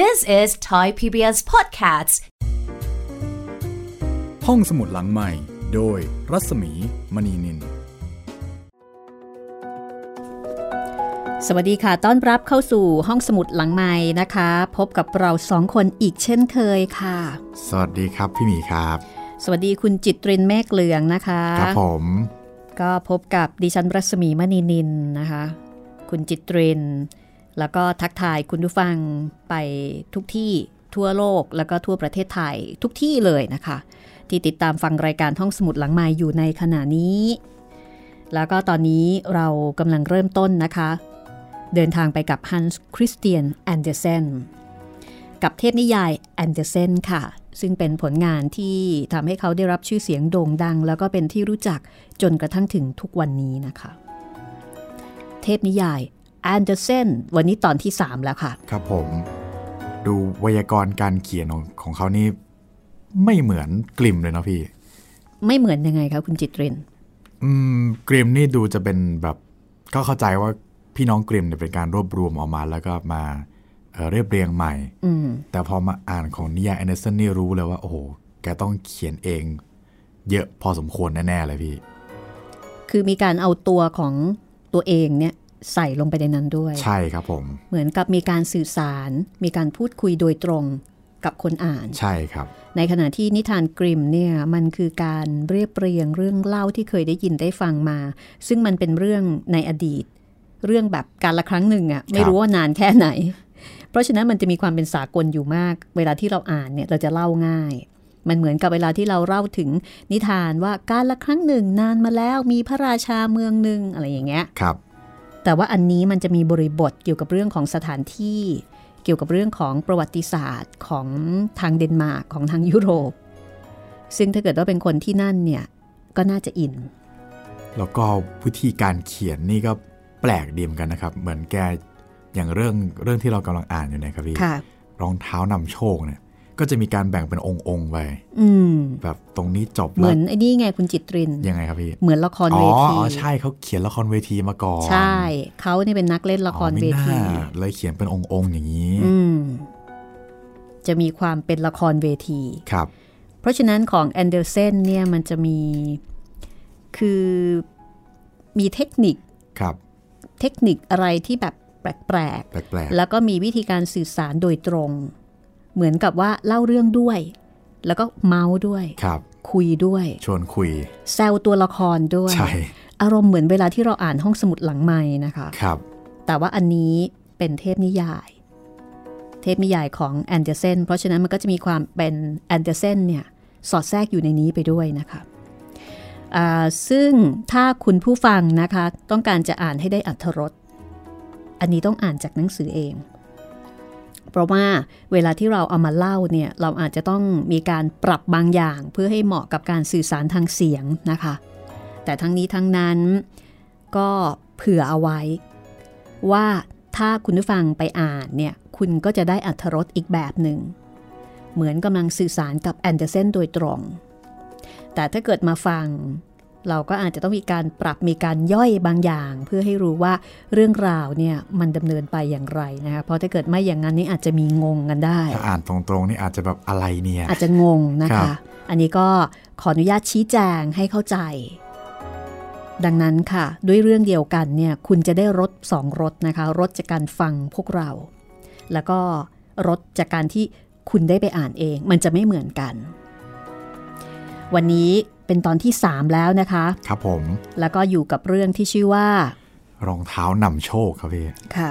This is Thai PBS Podcasts ห้องสมุดหลังใหม่ โดยรัศมีมณีนิน สวัสดีค่ะ ต้อนรับเข้าสู่ห้องสมุดหลังใหม่นะคะ พบกับเราสองคนอีกเช่นเคยค่ะ สวัสดีครับพี่หมีครับ สวัสดีคุณจิตรินเมฆเหลืองนะคะ ครับผม ก็พบกับดิฉันรัศมีมณีนินนะคะ คุณจิตริน แล้วก็ทักทายคุณผู้ฟังไปทุกที่ทั่วโลกแล้วก็ทั่วประเทศไทยทุกที่เลยนะคะ ที่ติดตามฟังรายการห้องสมุดหลังไมค์อยู่ในขณะนี้ แล้วก็ตอนนี้เรากำลังเริ่มต้นนะคะ เดินทางไปกับฮันส์คริสเตียนแอนเดอร์เซนกับเทพนิยายแอนเดอร์เซนค่ะ ซึ่งเป็นผลงานที่ทำให้เขาได้รับชื่อเสียงโด่งดัง แล้วก็เป็นที่รู้จักจนกระทั่งถึงทุกวันนี้นะคะ เทพนิยาย แอนเดอร์เซนวันนี้ตอนที่ 3 แล้วค่ะ ครับผม ดูไวยากรณ์การเขียนของของเขานี่ ไม่เหมือนกริมเลยเนาะพี่ ไม่เหมือนยังไงคะคุณจิตริน อืมกริมนี่ดูจะเป็นแบบก็เข้าใจว่าพี่น้องกริมเนี่ยเป็นการรวบรวมออกมาแล้วก็มาเอ่อเรียบเรียงใหม่อืมแต่พอมาอ่านของนิยายแอนเดอร์สันนี่รู้เลยว่า โอ้โห แกต้องเขียนเอง เยอะพอสมควรแน่ ๆ เลยพี่ คือมีการเอาตัวของตัวเองเนี่ย ใส่ลงไปในนั้นด้วย ใช่ครับผม เหมือนกับมีการสื่อสาร มีการพูดคุยโดยตรงกับคนอ่านใช่ครับ ในขณะที่นิทานกริมเนี่ยมันคือการเรียบเรียงเรื่องเล่าที่เคยได้ยินได้ฟังมา ซึ่งมันเป็นเรื่องในอดีต เรื่องแบบการละครั้งหนึ่งอะ่ะไม่รู้ว่านานแค่ไหน เพราะฉะนั้นมันจะมีความเป็นสากลอยู่มาก เวลาที่เราอ่านเนี่ยเราจะเล่าง่าย มันเหมือนกับเวลาที่เราเล่าถึงนิทานว่าการละครั้งหนึ่งนานมาแล้วมีพระราชาเมืองหนึ่งอะไรอย่างเงี้ยครับ แต่ว่าอันนี้มันจะมีบริบทเกี่ยวกับเรื่องของสถานที่ เกี่ยวกับเรื่องของประวัติศาสตร์ของทางเดนมาร์กของทางยุโรป ซึ่งถ้าเกิดว่าเป็นคนที่นั่นเนี่ยก็น่าจะอิน แล้วก็วิธีการเขียนนี่ก็แปลกดีเหมอนกันนะครับ เหมือนแกอย่างเรื่องเรื่องที่เรากำลังอ่านอยู่เนะครับพี่ค่ะรองเท้านำโชคเนี่ย ก็จะมีการแบ่งเป็นองค์องค์ๆไปอืมแบบตรงนี้จบเหแล้มืวอนไอ้นี่ไงคุณจิตรินยังไงครับพี่เหมือนละครอ๋เวอทีอ๋อใช่เขาเขียนละครเวทีมาก่อนใช่เขาเนี่ยเป็นนักเล่นละครอ๋อเวไม่ทีน่าเลยเขียนเป็นองค์องค์ๆอย่างนี้อืมจะมีความเป็นละครเวทีครับ เพราะฉะนั้นของแอนเดอร์เซนเนี่ยมันจะมีคือมีเทคนิคครับ เทคนิคอะไรที่แบบแปลกแปลกๆแล้วก็มีวิธีการสื่อสารโดยตรง เหมือนกับว่าเล่าเรื่องด้วย แล้วก็เมาส์ด้วยๆครับ คุยด้วย ชวนคุย แซวตัวละครด้วยใช่อารมณ์เหมือนเวลาที่เราอ่านห้องสมุดหลังไม้นะคะครับ แต่ว่าอันนี้เป็นเทพนิยาย เทพนิยายของแอนเดอร์เซนเพราะฉะนั้นมันก็จะมีความเป็นแอนเดอร์เซนเนี่ยสอดแทรกอยู่ในนี้ไปด้วยนะคะอ่าซึ่งถ้าคุณผู้ฟังนะคะ ต้องการจะอ่านให้ได้อัธรสอันนี้ต้องอ่านจากหนังสือเอง เพราะว่าเวลาที่เราเอามาเล่าเนี่ยเราอาจจะต้องมีการปรับบางอย่างเพื่อให้เหมาะกับการสื่อสารทางเสียงนะคะ แต่ทั้งนี้ทั้งนั้นก็เผื่อเอาไว้ ว่าถ้าคุณผู้ฟังไปอ่านเนี่ยคุณก็จะได้อัธรสอีกแบบหนึ่ง เหมือนกำลังสื่อสารกับแอนเดอร์เซนโดยตรง แต่ถ้าเกิดมาฟัง เราก็อาจจะต้องมีการปรับมีการย่อยบางอย่าง เพื่อให้รู้ว่าเรื่องราวเนี่ยมันดำเนินไปอย่างไรนะคะเพราะถ้าเกิดไม่อย่างนั้นนี่อาจจะมีงงกันได้ถ้าอ่านตรงๆนี่อาจจะแบบอะไรเนี่ยอาจจะงงนะครัคะบอันนี้ก็ขออนุญาตชี้แจงให้เข้าใจ ดังนั้นค่ะ ด้วยเรื่องเดียวกันเนี่ยคุณจะได้รถสองรถนะคะรถจากการฟังพวกเรา แล้วก็รถจากการที่คุณได้ไปอ่านเอง มันจะไม่เหมือนกันวันนี้ เป็นตอนที่ 3 แล้วนะคะ ครับผม แล้วก็อยู่กับเรื่องที่ชื่อว่า รองเท้านำโชคครับพี่ ค่ะ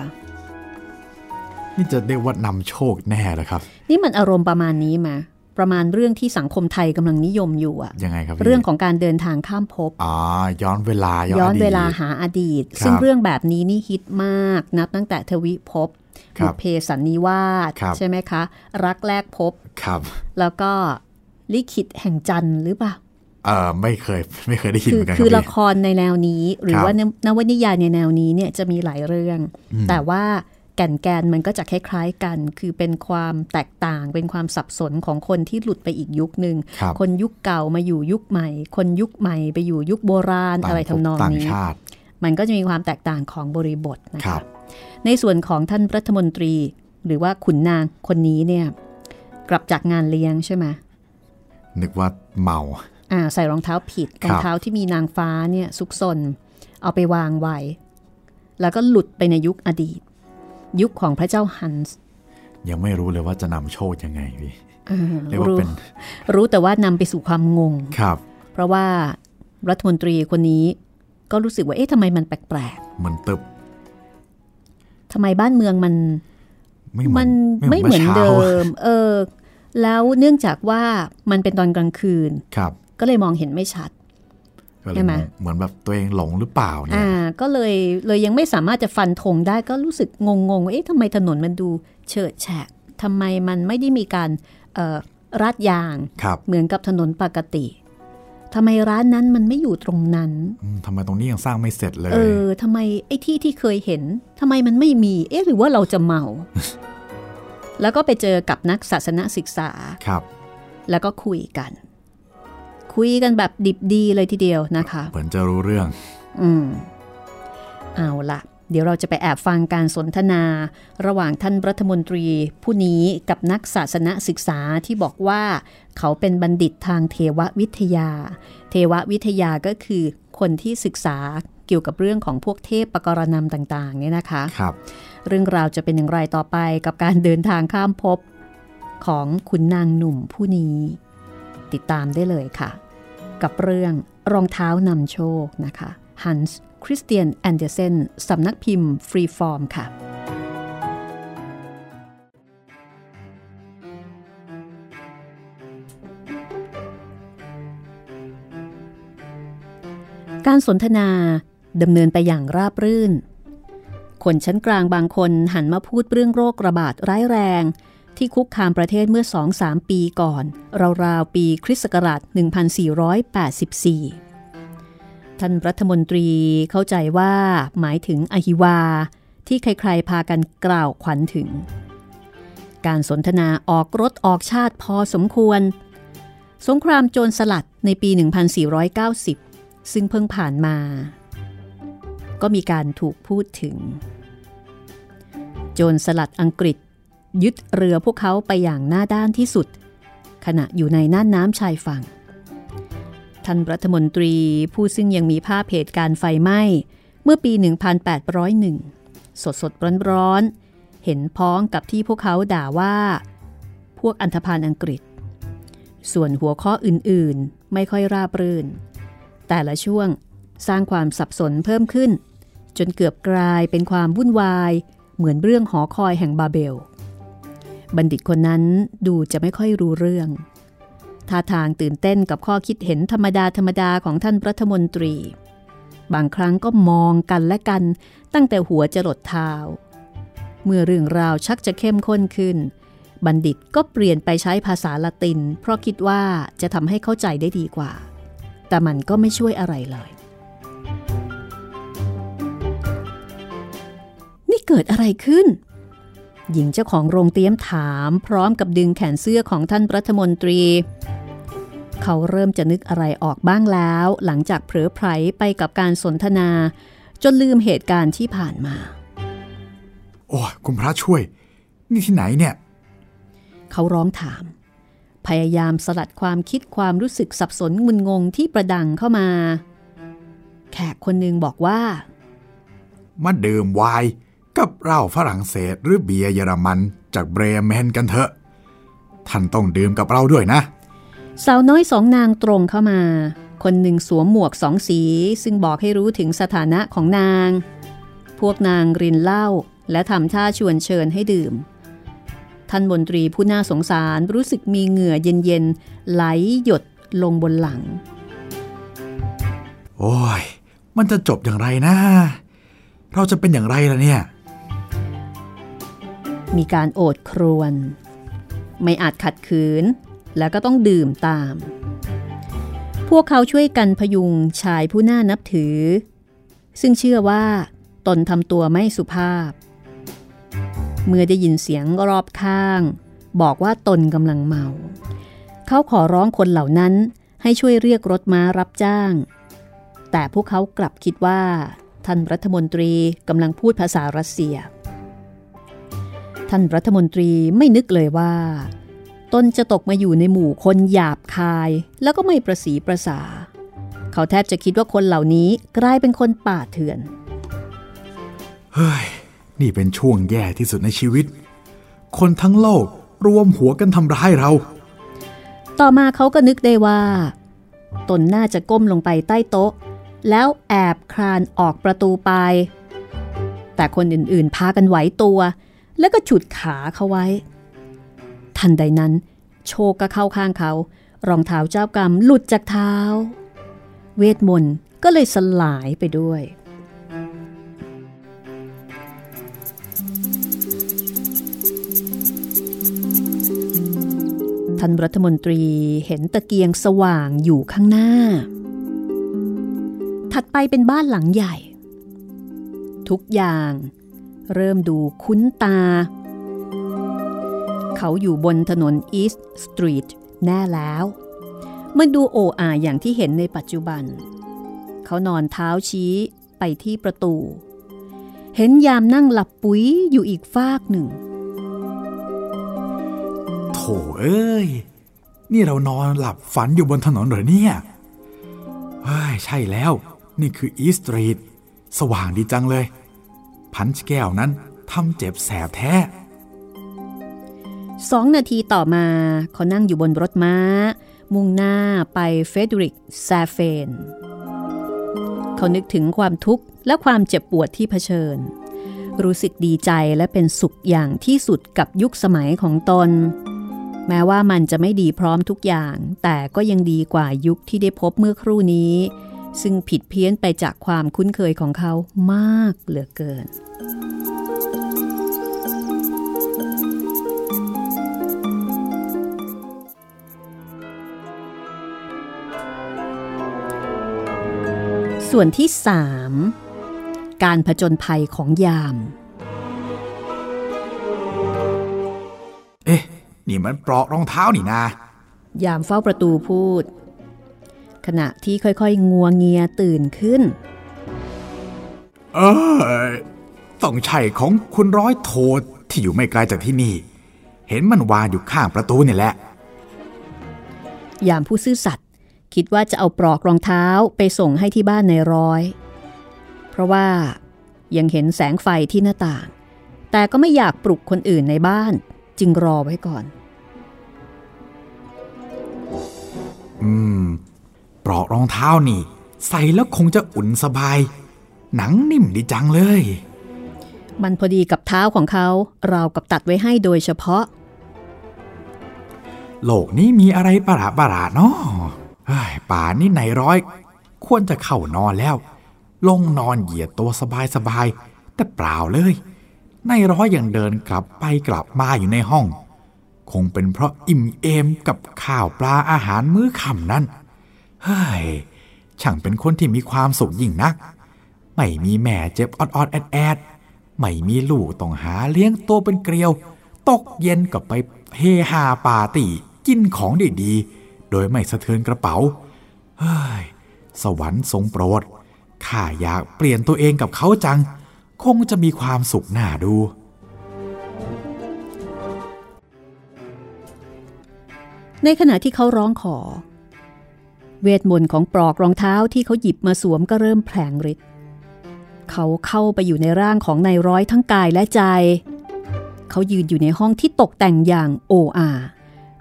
นี่จะเรียกว่านำโชคแน่เลยครับ นี่มันอารมณ์ประมาณนี้มาประมาณเรื่องที่สังคมไทยกำลังนิยมอยู่อะยังไงครับพี่เรื่องของการเดินทางข้ามภพอ๋อย้อนเวลา ย้อนดีตเวลาหาอดีตครับซึ่งเรื่องแบบนี้นี่ฮิตมาก นับตั้งแต่ทวิภพครับบุพเพสันนิวาสครับใช่ไหมคะ รักแรกพบครับ แล้วก็ลิขิตแห่งจันทร์หรือเปล่า เออไม่เคยไม่เคยได้ยินคืเหมือนกันคือรับละพี่ครในแนวนี้ หรือครับว่านนวนิยายในแนวนี้เนี่ยจะมีหลายเรื่องอืมแต่ว่าแก่นแกนมันก็จะคล้ายๆกัน คือเป็นความแตกต่าง เป็นความสับสนของคนที่หลุดไปอีกยุคหนึ่งครับคนยุคเก่ามาอยู่ยุคใหม่ คนยุคใหม่ไปอยู่ยุคโบราณต่างอะไรทำนองต่างนี้ชาติมันก็จะมีความแตกต่างของบริบทนะครัคะบในส่วนของท่านรัฐมนตรี หรือว่าขุนนางคนนี้เนี่ยกลับจากงานเลี้ยงใช่ไหมนึกว่าเมาอ่า ใส่รองเท้าผิดครัรบองเท้าที่มีนางฟ้าเนี่ยซุกซนเอาไปวางไว้ แล้วก็หลุดไปในยุคอดีต ยุคของพระเจ้าฮันส์ยังไม่รู้เลยว่าจะนำโชคยังไงพี่เออเรียกว่ารู้เป็นรู้แต่ว่านำไปสู่ความงงครับ เพราะว่ารัฐมนตรีคนนี้ ก็รู้สึกว่าเอ๊ะทำไมมันแปลกเหมือนตึบๆทำไมบ้านเมืองมันไม่เหมืมัอนนไม่เหมือนช้าเดิม เออ แล้วเนื่องจากว่ามันเป็นตอนกลางคืนครับ ก็เลยมองเห็นไม่ชัดก็เลยใช่ไหมงงเหมือนแบบตัวเองหลงหรือเปล่าเนี่ยอ่าก็เลยเลยยังไม่สามารถจะฟันธงได้ก็รู้สึกงงๆว่าเอ๊ะทำไมถนนมันดูเฉิดแฉะทำไมมันไม่ได้มีการเอ่อราดยางครับเหมือนกับถนนปกติทำไมร้านนั้นมันไม่อยู่ตรงนั้นอืมทำไมตรงนี้ยังสร้างไม่เสร็จเลย เออทำไมไอ้ที่ที่เคยเห็นทำไมมันไม่มี เอ๊ะหรือว่าเราจะเมา แล้วก็ไปเจอกับนักศาสนศึกษาครับ แล้วก็คุยกัน คุยกันแบบดิบดีเลยทีเดียวนะคะ เหมือนจะรู้เรื่อง อืม เอาละเดี๋ยวเราจะไปแอบฟังการสนทนา ระหว่างท่านรัฐมนตรีผู้นี้กับนักศาสนศึกษาที่บอกว่าเขาเป็นบัณฑิตทางเทววิทยา เทววิทยาก็คือคนที่ศึกษาเกี่ยวกับเรื่องของพวกเทพปกรณำต่างๆเนี่ยนะคะครับ เรื่องราวจะเป็นอย่างไรต่อไปกับการเดินทางข้ามภพของขุนนางหนุ่มผู้นี้ ติดตามได้เลยค่ะ กับเรื่องรองเท้านำโชคนะคะฮันส์คริสเตียนแอนเดอร์เซนสำนักพิมพ์ฟรีฟอร์มค่ะ การสนทนาดำเนินไปอย่างราบรื่น คนชั้นกลางบางคนหันมาพูดเรื่องโรคระบาดร้ายแรง ที่คุกคามประเทศเมื่อ 2-3 ปีก่อน ราวๆ ปีคริสต์ศักราช 1484 ท่านรัฐมนตรีเข้าใจว่าหมายถึงอหิวา ที่ใครๆ พากันกล่าวขวัญถึง การสนทนาออกรถออกชาติพอสมควร สงครามโจรสลัดในปี 1490 ซึ่งเพิ่งผ่านมา ก็มีการถูกพูดถึง โจรสลัดอังกฤษ ยึดเรือพวกเขาไปอย่างหน้าด้านที่สุด ขณะอยู่ในน่านน้ำชายฝั่ง ท่านรัฐมนตรีผู้ซึ่งยังมีภาพเหตุการณ์ไฟไหม้ เมื่อปี 1801 สดสดร้อนร้อน เห็นพ้องกับที่พวกเขาด่าว่า พวกอันธพาลอังกฤษ ส่วนหัวข้ออื่นๆไม่ค่อยราบรื่น แต่ละช่วงสร้างความสับสนเพิ่มขึ้น จนเกือบกลายเป็นความวุ่นวาย เหมือนเรื่องหอคอยแห่งบาเบล บัณฑิตคนนั้นดูจะไม่ค่อยรู้เรื่อง ท่าทางตื่นเต้นกับข้อคิดเห็นธรรมดาธรรมดาของท่านรัฐมนตรี บางครั้งก็มองกันและกัน ตั้งแต่หัวจรดเท้า เมื่อเรื่องราวชักจะเข้มข้นขึ้น บัณฑิตก็เปลี่ยนไปใช้ภาษาละติน เพราะคิดว่าจะทำให้เข้าใจได้ดีกว่า แต่มันก็ไม่ช่วยอะไรเลยนี่เกิดอะไรขึ้น หญิงเจ้าของโรงเตี้ยมถามพร้อมกับดึงแขนเสื้อของท่านรัฐมนตรี เขาเริ่มจะนึกอะไรออกบ้างแล้ว หลังจากเผลอไผลไปกับการสนทนา จนลืมเหตุการณ์ที่ผ่านมา โอ้ยคุณพระช่วย นี่ที่ไหนเนี่ย เขาร้องถาม พยายามสลัดความคิดความรู้สึกสับสนงุนงงที่ประดังเข้ามา แขกคนหนึ่งบอกว่า มาดื่มไวน์ กับเหล้าฝรั่งเศสหรือเบียร์เยอรมันจากเบรเมนกันเถอะ ท่านต้องดื่มกับเราด้วยนะ สาวน้อยสองนางตรงเข้ามา คนหนึ่งสวมหมวกสองสี ซึ่งบอกให้รู้ถึงสถานะของนาง พวกนางรินเหล้าและทำท่าชวนเชิญให้ดื่ม ท่านบนตรีผู้น่าสงสารรู้สึกมีเหงื่อเย็นๆไหลหยดลงบนหลัง โอ้ย มันจะจบอย่างไรนะ เราจะเป็นอย่างไรล่ะเนี่ย มีการโอดครวญไม่อาจขัดขืน แล้วก็ต้องดื่มตาม พวกเขาช่วยกันพยุงชายผู้น่านับถือ ซึ่งเชื่อว่า ตนทำตัวไม่สุภาพ เมื่อได้ยินเสียงรอบข้าง บอกว่าตนกำลังเมา เขาขอร้องคนเหล่านั้นให้ช่วยเรียกรถม้ารับจ้าง แต่พวกเขากลับคิดว่า ท่านรัฐมนตรีกำลังพูดภาษารัสเซีย ท่านรัฐมนตรีไม่นึกเลยว่า ตนจะตกมาอยู่ในหมู่คนหยาบคาย แล้วก็ไม่ประสีประสา เขาแทบจะคิดว่าคนเหล่านี้กลายเป็นคนป่าเถื่อน เฮ้ย นี่เป็นช่วงแย่ที่สุดในชีวิต คนทั้งโลกรวมหัวกันทำร้ายเรา ต่อมาเขาก็นึกได้ว่า ตนน่าจะก้มลงไปใต้โต๊ะ แล้วแอบคลานออกประตูไป แต่คนอื่นๆ พากันไหวตัว แล้วก็ฉุดขาเขาไว้ ทันใดนั้น โชคก็เข้าข้างเขา รองเท้าเจ้ากรรมหลุดจากเท้า เวทมนต์ก็เลยสลายไปด้วย ท่านรัฐมนตรีเห็นตะเกียงสว่างอยู่ข้างหน้า ถัดไปเป็นบ้านหลังใหญ่ ทุกอย่าง เริ่มดูคุ้นตา เขาอยู่บนถนนอีสต์สตรีทแน่แล้ว มันดูโอ้อาอย่างที่เห็นในปัจจุบัน เขานอนเท้าชี้ไปที่ประตู เห็นยามนั่งหลับปุ๋ยอยู่อีกฟากหนึ่ง โถเอ้ย นี่เรานอนหลับฝันอยู่บนถนนเหรอเนี่ยเฮ้ยใช่แล้ว นี่คืออีสตรีท สว่างดีจังเลย พันช์แก้วนั้นทำเจ็บแสบแท้สองนาทีต่อมาเขานั่งอยู่บนรถม้า มุ่งหน้าไปเฟเดริกแซเฟน เขานึกถึงความทุกข์และความเจ็บปวดที่เผชิญ รู้สึกดีใจและเป็นสุขอย่างที่สุดกับยุคสมัยของตน แม้ว่ามันจะไม่ดีพร้อมทุกอย่าง แต่ก็ยังดีกว่ายุคที่ได้พบเมื่อครู่นี้ ซึ่งผิดเพี้ยนไปจากความคุ้นเคยของเขามากเหลือเกิน ส่วนที่ 3 การผจญภัยของยาม เอ๊ะ นี่มันปลอกรองเท้านี่นา ยามเฝ้าประตูพูด ขณะที่ค่อยๆ งัวเงียตื่นขึ้น เออต้องใช่ของคุณร้อยโทที่อยู่ไม่ไกลจากที่นี่ เห็นมันวางอยู่ข้างประตูนี่แหละ ยามผู้ซื่อสัตย์คิดว่าจะเอาปลอกรองเท้าไปส่งให้ที่บ้านในร้อย เพราะว่ายังเห็นแสงไฟที่หน้าต่าง แต่ก็ไม่อยากปลุกคนอื่นในบ้าน จึงรอไว้ก่อน อืม ปลอกรองเท้านี่ ใส่แล้วคงจะอุ่นสบาย หนังนิ่มดีจังเลย มันพอดีกับเท้าของเขาราวกับตัดไว้ให้โดยเฉพาะ โลกนี้มีอะไรประหลาดประหลาดๆเนาะเฮ้ยป่านนี้ในร้อย ควรจะเข้านอนแล้ว ลงนอนเหยียดตัวสบายสบายๆแต่เปล่าเลย นายร้อยยังเดินกลับไปกลับมาอยู่ในห้อง คงเป็นเพราะอิ่มเอมกับข้าวปลาอาหารมื้อค่ำนั้นเฮ้ยช่างเป็นคนที่มีความสุขยิ่งนัก ไม่มีแม่เจ็บออดๆแอดแอดไม่มีลูกต้องหาเลี้ยงตัวเป็นเกลียว ตกเย็นก็ไปเฮฮาปาร์ตี้กินของดีๆ โดยไม่สะเทือนกระเป๋า เฮ้ย สวรรค์ทรงโปรด ข้าอยากเปลี่ยนตัวเองกับเขาจัง คงจะมีความสุขหน่าดู ในขณะที่เขาร้องขอ เวทมนต์ของปลอกรองเท้าที่เขาหยิบมาสวมก็เริ่มแผลงฤทธิ์เขาเข้าไปอยู่ในร่างของนายร้อยทั้งกายและใจ เขายืนอยู่ในห้องที่ตกแต่งอย่างโออา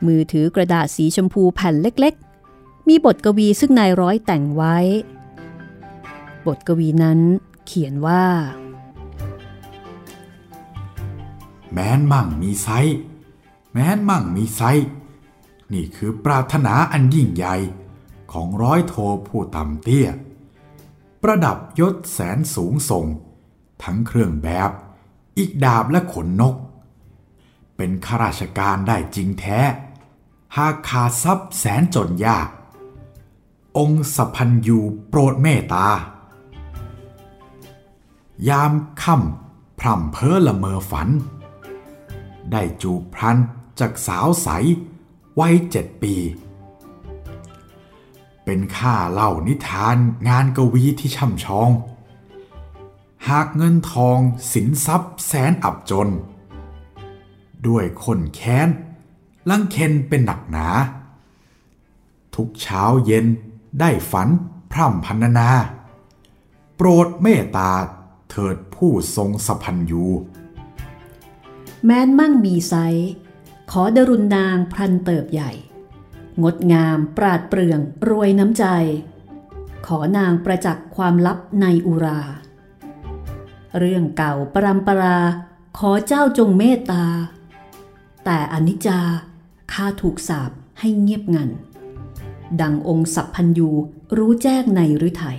มือถือกระดาษสีชมพูแผ่นเล็กๆ มีบทกวีซึ่งนายร้อยแต่งไว้ บทกวีนั้นเขียนว่า แม้นมั่งมีไซ แม้นมั่งมีไซ นี่คือปรารถนาอันยิ่งใหญ่ ของร้อยโทผู้ต่ำเตี้ย ประดับยศแสนสูงส่ง ทั้งเครื่องแบบ อีกดาบและขนนก เป็นข้าราชการได้จริงแท้ หากขาดทรัพย์แสนจนยาก องค์สัพพัญยูโปรดเมตตา ยามค่ำพร่ำเพ้อละเมอฝัน ได้จูบพลันจากสาวใสวัยเจ็ดปี เป็นข้าเล่านิทานงานกวีที่ช่ำชอง หากเงินทองสินทรัพย์แสนอับจน ด้วยคนแค้น ลังเค็นเป็นหนักหนา ทุกเช้าเย็นได้ฝันพร่ำพันนา โปรดเมตตาเถิดผู้ทรงสพันยูแม้นมั่งมีไซขอดรุณนางพรันเติบใหญ่ งดงามปราดเปรื่องรวยน้ำใจ ขอนางประจักษ์ความลับในอุรา เรื่องเก่าปรำปราขอเจ้าจงเมตตา แต่อนิจจาข้าถูกสาบให้เงียบงัน ดังองค์สัพพัญยูรู้แจ้งในฤทัย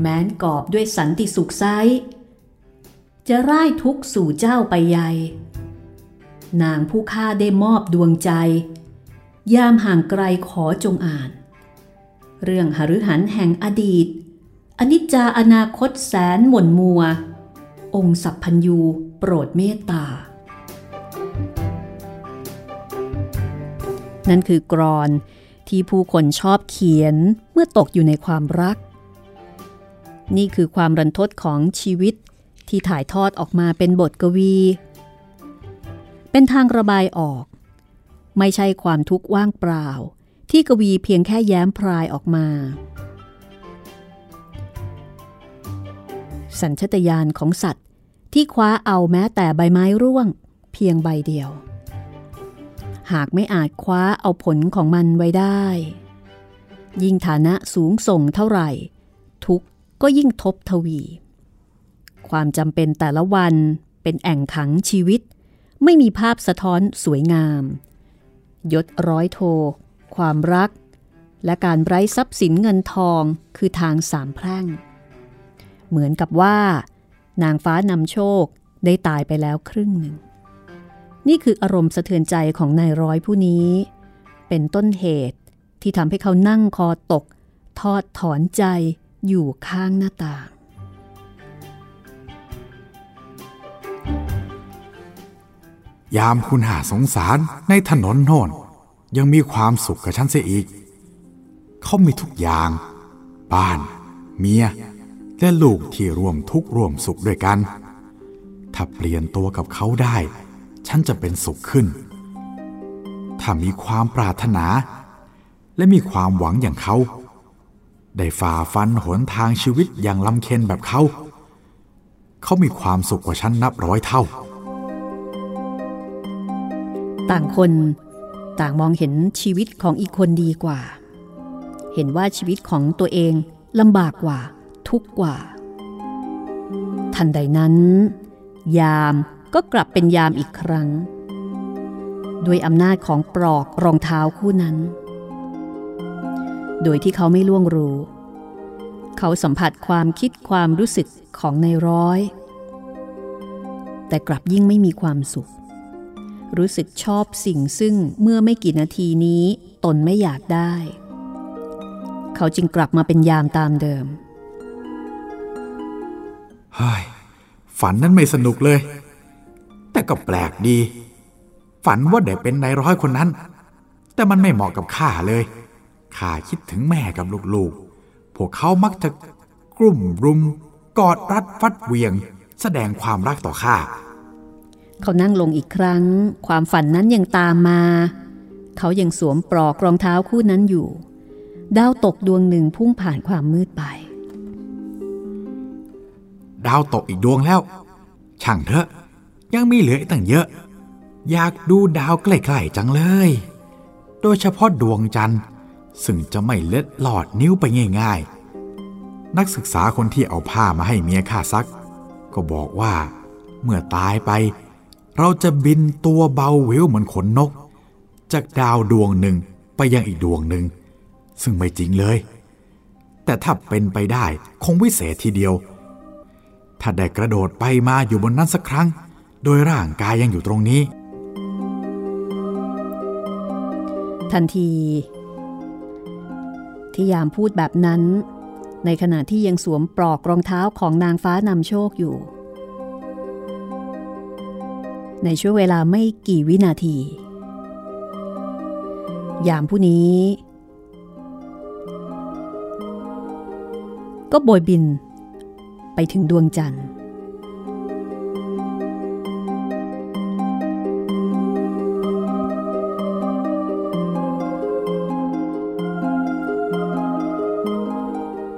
แม้นกอบด้วยสันติสุขไซจะร่ายทุกสู่เจ้าไปใหญ่นางผู้ฆ่าได้มอบดวงใจ ยามห่างไกลขอจงอ่าน เรื่องหฤหันแห่งอดีต อนิจจาอนาคตแสนหม่นมัว องค์สัพพัญยูโปรดเมตตา นั่นคือกรอนที่ผู้คนชอบเขียนเมื่อตกอยู่ในความรัก นี่คือความรันทดของชีวิตที่ถ่ายทอดออกมาเป็นบทกวี เป็นทางระบายออก ไม่ใช่ความทุกข์ว่างเปล่า ที่กวีเพียงแค่แย้มพรายออกมา สัญชตาตญาณของสัตว์ที่คว้าเอาแม้แต่ใบไม้ร่วง เพียงใบเดียว หากไม่อาจคว้าเอาผลของมันไว้ได้ ยิ่งฐานะสูงส่งเท่าไหร่ ทุกก็ยิ่งทบทวี ความจำเป็นแต่ละวันเป็นแอ่งขังชีวิต ไม่มีภาพสะท้อนสวยงาม ยศร้อยโท ความรัก และการไร้ทรัพย์สินเงินทองคือทางสามแพร่ง เหมือนกับว่า นางฟ้านำโชคได้ตายไปแล้วครึ่งหนึ่ง นี่คืออารมณ์สะเทือนใจของนายร้อยผู้นี้ เป็นต้นเหตุที่ทำให้เขานั่งคอตก ทอดถอนใจอยู่ข้างหน้าต่าง ยามคุณหาสงสารในถนนโน่นยังมีความสุขกับฉันเสียอีก เขามีทุกอย่าง บ้าน เมีย และลูกที่ร่วมทุกข์ร่วมสุขด้วยกัน ถ้าเปลี่ยนตัวกับเขาได้ ฉันจะเป็นสุขขึ้น ถ้ามีความปรารถนา และมีความหวังอย่างเขา ได้ฝ่าฟันหนทางชีวิตอย่างลำเค็นแบบเขา เขามีความสุขกว่าฉันนับร้อยเท่า ต่างคนต่างมองเห็นชีวิตของอีกคนดีกว่า เห็นว่าชีวิตของตัวเองลำบากกว่า ทุกข์กว่า ทันใดนั้น ยามก็กลับเป็นยามอีกครั้ง ด้วยอำนาจของปลอกรองเท้าคู่นั้น โดยที่เขาไม่ล่วงรู้ เขาสัมผัสความคิดความรู้สึกของในร้อย แต่กลับยิ่งไม่มีความสุข รู้สึกชอบสิ่งซึ่งเมื่อไม่กี่นาทีนี้ตนไม่อยากได้ เขาจึงกลับมาเป็นยามตามเดิมเฮ้ยฝันนั้นไม่สนุกเลย แต่ก็แปลกดี ฝันว่าได้เป็นนายร้อยคนนั้น แต่มันไม่เหมาะกับข้าเลย ข้าคิดถึงแม่กับลูกๆ พวกเขามักจะกลุ่มรุม กอดรัดฟัดเวียง แสดงความรักต่อข้า เขานั่งลงอีกครั้ง ความฝันนั้นยังตามมา เขายังสวมปลอกรองเท้าคู่นั้นอยู่ ดาวตกดวงหนึ่งพุ่งผ่านความมืดไป ดาวตกอีกดวงแล้ว ช่างเถอะ ยังมีเหลืออีกตั้งเยอะ อยากดูดาวใกล้ๆจังเลย โดยเฉพาะดวงจันทร์ ซึ่งจะไม่เล็ดหลอดนิ้วไปง่าย ๆ นักศึกษาคนที่เอาผ้ามาให้เมียข้าซัก ก็บอกว่า เมื่อตายไป เราจะบินตัวเบาเววเหมือนขนนก จากดาวดวงหนึ่งไปยังอีกดวงหนึ่ง ซึ่งไม่จริงเลย แต่ถ้าเป็นไปได้คงวิเศษทีเดียว ถ้าได้กระโดดไปมาอยู่บนนั้นสักครั้ง โดยร่างกายยังอยู่ตรงนี้ ทันที ที่ยามพูดแบบนั้น ในขณะที่ยังสวมปลอกรองเท้าของนางฟ้านำโชคอยู่ ในช่วงเวลาไม่กี่วินาที ยามผู้นี้ ก็โบยบิน ไปถึงดวงจันทร์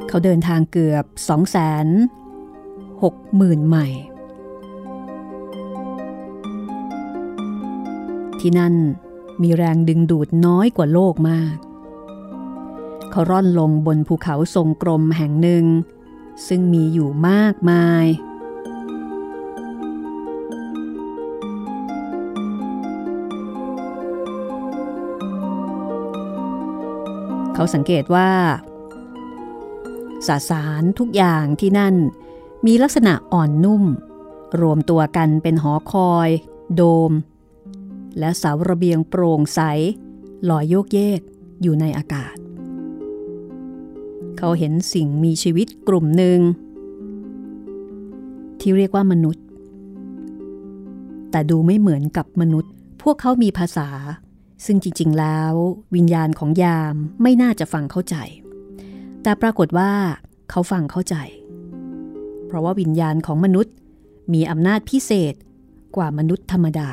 เขาเดินทางเกือบ 2 6 0 0 0 0 ไมล์ ที่นั่นมีแรงดึงดูดน้อยกว่าโลกมาก เขาร่อนลงบนภูเขาทรงกลมแห่งหนึ่ง ซึ่งมีอยู่มากมาย เขาสังเกตว่าสสารทุกอย่างที่นั่นมีลักษณะอ่อนนุ่ม รวมตัวกันเป็นหอคอย โดม และเสาระเบียงโปร่งใสลอยโยกเยกอยู่ในอากาศ เขาเห็นสิ่งมีชีวิตกลุ่มหนึ่ง ที่เรียกว่ามนุษย์ แต่ดูไม่เหมือนกับมนุษย์ พวกเขามีภาษา ซึ่งจริง ๆ แล้ว วิญญาณของยามไม่น่าจะฟังเข้าใจ แต่ปรากฏว่า เขาฟังเข้าใจ เพราะว่าวิญญาณของมนุษย์มีอำนาจพิเศษกว่ามนุษย์ธรรมดา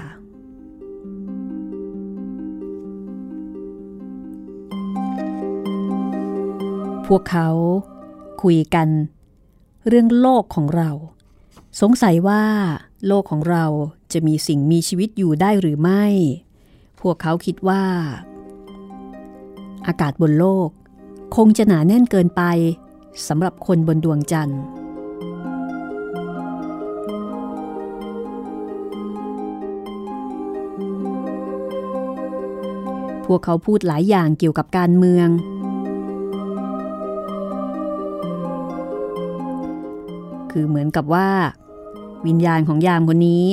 พวกเขาคุยกัน เรื่องโลกของเรา สงสัยว่า โลกของเราจะมีสิ่งมีชีวิตอยู่ได้หรือไม่ พวกเขาคิดว่า อากาศบนโลก คงจะหนาแน่นเกินไปสำหรับคนบนดวงจันทร์ พวกเขาพูดหลายอย่างเกี่ยวกับการเมือง คือเหมือนกับว่า วิญญาณของยามคนนี้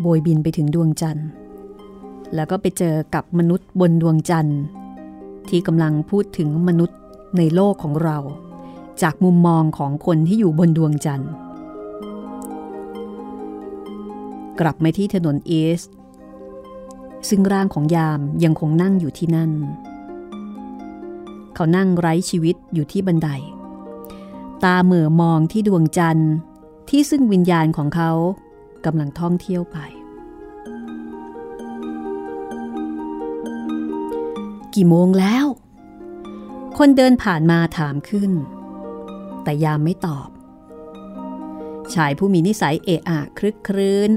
โบยบินไปถึงดวงจันทร์ แล้วก็ไปเจอกับมนุษย์บนดวงจันทร์ ที่กำลังพูดถึงมนุษย์ในโลกของเรา จากมุมมองของคนที่อยู่บนดวงจันทร์ กลับมาที่ถนนเอสซึ่งร่างของยามยังคงนั่งอยู่ที่นั่น เขานั่งไร้ชีวิตอยู่ที่บันได ตาเหม่อมองที่ดวงจันทร์ที่ซึ่งวิญญาณของเขากำลังท่องเที่ยวไป กี่โมงแล้ว คนเดินผ่านมาถามขึ้น แต่ยามไม่ตอบ ชายผู้มีนิสัยเอะอะครึกครื้น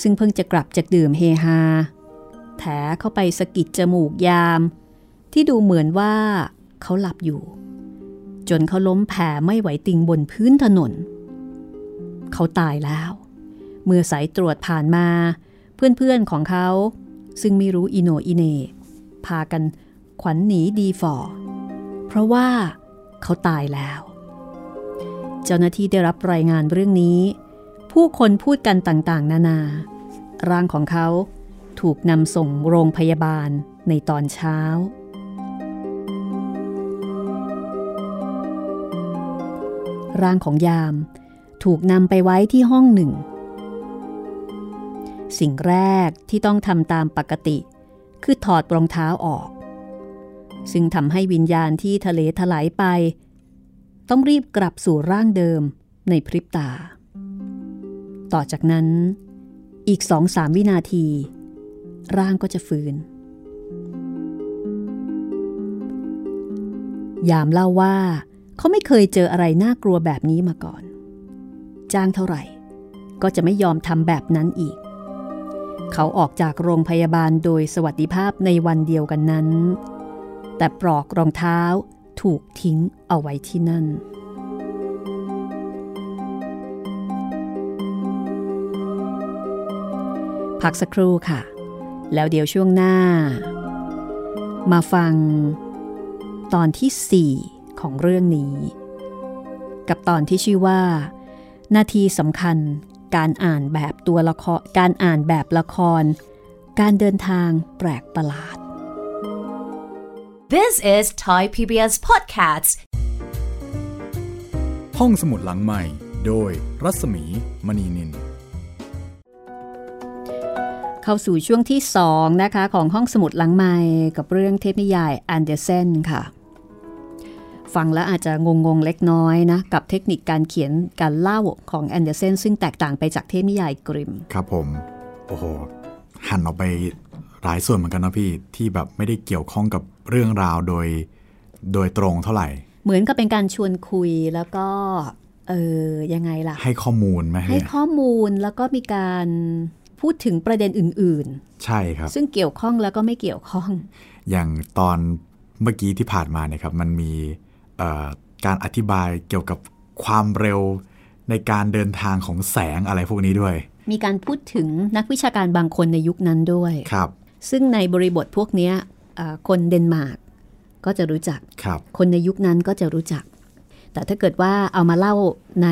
ซึ่งเพิ่งจะกลับจากดื่มเฮฮา แถเข้าไปสะกิดจมูกยาม ที่ดูเหมือนว่าเขาหลับอยู่ จนเขาล้มแผ่ไม่ไหวติงบนพื้นถนน เขาตายแล้ว เมื่อสายตรวจผ่านมา เพื่อนๆของเขา ซึ่งไม่รู้อิโนอิเน พากันขวัญหนีดีฟอเพราะว่าเขาตายแล้ว เจ้าหน้าที่ได้รับรายงานเรื่องนี้ ผู้คนพูดกันต่างๆ นานา ร่างของเขาถูกนำส่งโรงพยาบาลในตอนเช้า ร่างของยาม ถูกนำไปไว้ที่ห้องหนึ่ง สิ่งแรกที่ต้องทำตามปกติ คือถอดรองเท้าออก ซึ่งทำให้วิญญาณที่ทะเลถลายไป ต้องรีบกลับสู่ร่างเดิมในพริบตา ต่อจากนั้น อีกสองสามวินาที ร่างก็จะฟื้นยามเล่าว่า เขาไม่เคยเจออะไรน่ากลัวแบบนี้มาก่อน จ้างเท่าไหร่ ก็จะไม่ยอมทำแบบนั้นอีก เขาออกจากโรงพยาบาลโดยสวัสดิภาพในวันเดียวกันนั้น แต่ปลอกรองเท้าถูกทิ้งเอาไว้ที่นั่นพักสักครู่ค่ะ แล้วเดี๋ยวช่วงหน้า มาฟังตอนที่ 4 ของเรื่องนี้ กับตอนที่ชื่อว่า นาทีสำคัญ การอ่านแบบตัวละครการอ่านแบบละคร การเดินทางแปลกประหลาด This is Thai PBS Podcasts. ห้องสมุดหลังไมค์ โดยรัศมีมณีนิน เข้าสู่ช่วงที่2นะคะ ของห้องสมุดหลังไมค์ กับเรื่องเทพนิยายแอนเดอร์เซนค่ะ ฟังแล้วอาจจะงงๆเล็กน้อยนะกับเทคนิคการเขียนการเล่าของแอนเดอร์เซนซึ่งแตกต่างไปจากเทพนิยายกริม ครับผม โอ้โห หันออกไปหลายส่วนเหมือนกันนะพี่ที่แบบไม่ได้เกี่ยวข้องกับเรื่องราวโดย โดยตรงเท่าไหร่ เหมือนกับเป็นการชวนคุยแล้วก็เออยังไงล่ะ ให้ข้อมูลไหมให้ข้อมูลแล้วก็มีการพูดถึงประเด็นอื่นใช่ครับๆซึ่งเกี่ยวข้องแล้วก็ไม่เกี่ยวข้อง อย่างตอนเมื่อกี้ที่ผ่านมาเนี่ยครับ มันมีเอ่อ การอธิบายเกี่ยวกับความเร็วในการเดินทางของแสงอะไรพวกนี้ด้วย มีการพูดถึงนักวิชาการบางคนในยุคนั้นด้วยครับ ซึ่งในบริบทพวกเนี้ยเอ่อคนเดนมาร์กก็จะรู้จักครับคนในยุคนั้นก็จะรู้จัก แต่ถ้าเกิดว่าเอามาเล่าใน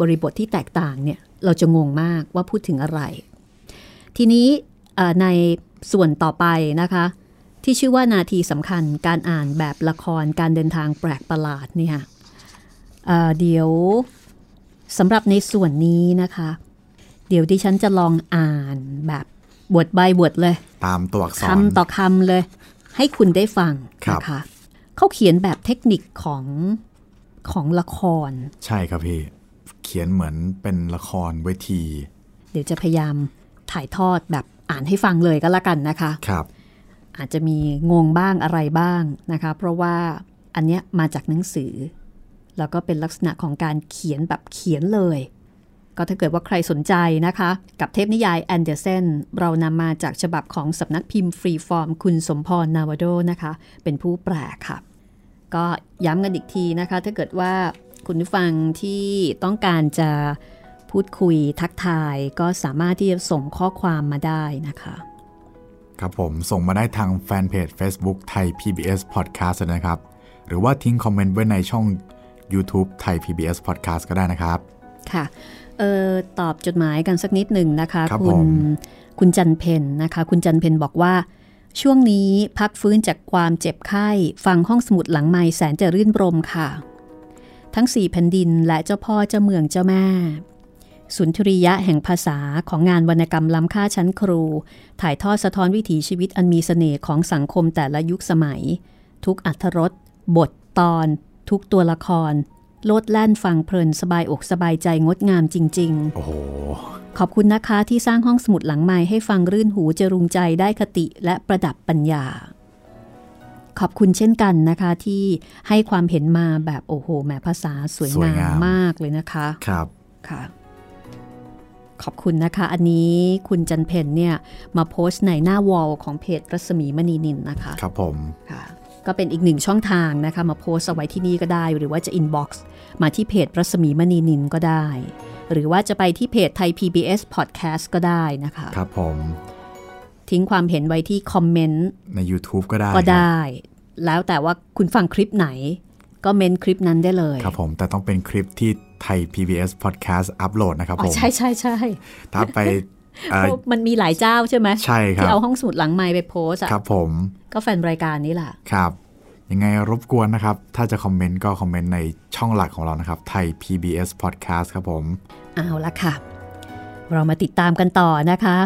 บริบทที่แตกต่างเนี่ยเราจะงงมากว่าพูดถึงอะไร ทีนี้เอ่อในส่วนต่อไปนะคะ ที่ชื่อว่านาทีสำคัญการอ่านแบบละครการเดินทางแปลกประหลาดเนี่ยเอ่อเดี๋ยวสำหรับในส่วนนี้นะคะ เดี๋ยวดิฉันจะลองอ่านแบบบทใบ บทเลย ตามตัวอักษรคำต่อคำเลย ให้คุณได้ฟังครับนะคะเขาเขียนแบบเทคนิคของของละคร ใช่ครับพี่เขียนเหมือนเป็นละครเวที เดี๋ยวจะพยายามถ่ายทอดแบบอ่านให้ฟังเลยก็แล้วกันนะคะ ครับ อาจจะมีงงบ้างอะไรบ้างนะคะ เพราะว่าอันเนี้ยมาจากหนังสือ แล้วก็เป็นลักษณะของการเขียนแบบเขียนเลย ก็ถ้าเกิดว่าใครสนใจนะคะ กับเทพนิยายแอนเดอร์เซนเรานำมาจากฉบับของสำนักพิมพ์ฟรีฟอร์ม คุณสมพรนาวโดนะคะ เป็นผู้แปลค่ะ ก็ย้ำกันอีกทีนะคะ ถ้าเกิดว่าคุณผู้ฟังที่ต้องการจะพูดคุยทักทายก็สามารถที่จะส่งข้อความมาได้นะคะ ครับผมส่งมาได้ทางแฟนเพจ Facebook Thai PBS Podcast นะครับ หรือว่าทิ้ง comment ไว้ในช่อง YouTube Thai PBS Podcast ก็ได้นะครับ ค่ะเออตอบจดหมายกันสักนิดหนึ่งนะคะครับณผมคุณจันทร์เพ็ญนะคะ คุณจันทร์เพ็ญบอกว่า ช่วงนี้พักฟื้นจากความเจ็บไข้ฟังห้องสมุดหลังไมค์แสนจะรื่นรมย์ค่ะ ทั้งสี่แผ่นดินและเจ้าพ่อเจ้าเมืองเจ้าแม่ สุนทรียะแห่งภาษาของงานวรรณกรรมล้ำค่าชั้นครู ถ่ายทอดสะท้อนวิถีชีวิตอันมีเสน่ห์ของสังคมแต่ละยุคสมัย ทุกอัธรสบท ตอน ทุกตัวละคร โลดแล่นฟังเพลินสบายอกสบายใจงดงามจริงโอ้โหๆขอบคุณนะคะที่สร้างห้องสมุดหลังไม้ให้ฟังรื่นหูจรุงใจได้คติและประดับปัญญา ขอบคุณเช่นกันนะคะที่ให้ความเห็นมาแบบโอ้โหแหมภาษาสวยสวยงามงามมากเลยนะคะ ครับค่ะ ขอบคุณนะคะ อันนี้คุณจันทร์เพ็ญเนี่ย มาโพสต์ในหน้า wall ของเพจรัศมีมณีนินนะคะ ครับผมค่ะก็เป็นอีกหนึ่งช่องทางนะคะ มาโพสต์เอาไว้ที่นี่ก็ได้ หรือว่าจะ inbox มาที่เพจรัศมีมณีนินก็ได้ หรือว่าจะไปที่เพจไทย PBS Podcast ก็ได้นะคะ ครับผม ทิ้งความเห็นไว้ที่ commentใน YouTube ก็ได้ก็ครับได้ แล้วแต่ว่าคุณฟังคลิปไหน ก็เมนคลิปนั้นได้เลย ครับผม แต่ต้องเป็นคลิปที่ไทย PBS Podcast อัปโหลดนะครับอ๋ผอมใช่ใช่ใช่ถ้าไปเอ่อเพราะมันมีหลายเจ้าใช่ไหมใช่ครัที่บเอาห้องสมุดหลังไม้ไปโพสต์อะครับผมก็แฟนรายการนี้แหละครับยังไงรบกวนนะครับ ถ้าจะคอมเมนต์ก็คอมเมนต์ในช่องหลักของเรานะครับ ไทย PBS Podcast ครับผม เอาละค่ะ เรามาติดตามกันต่อนะคะ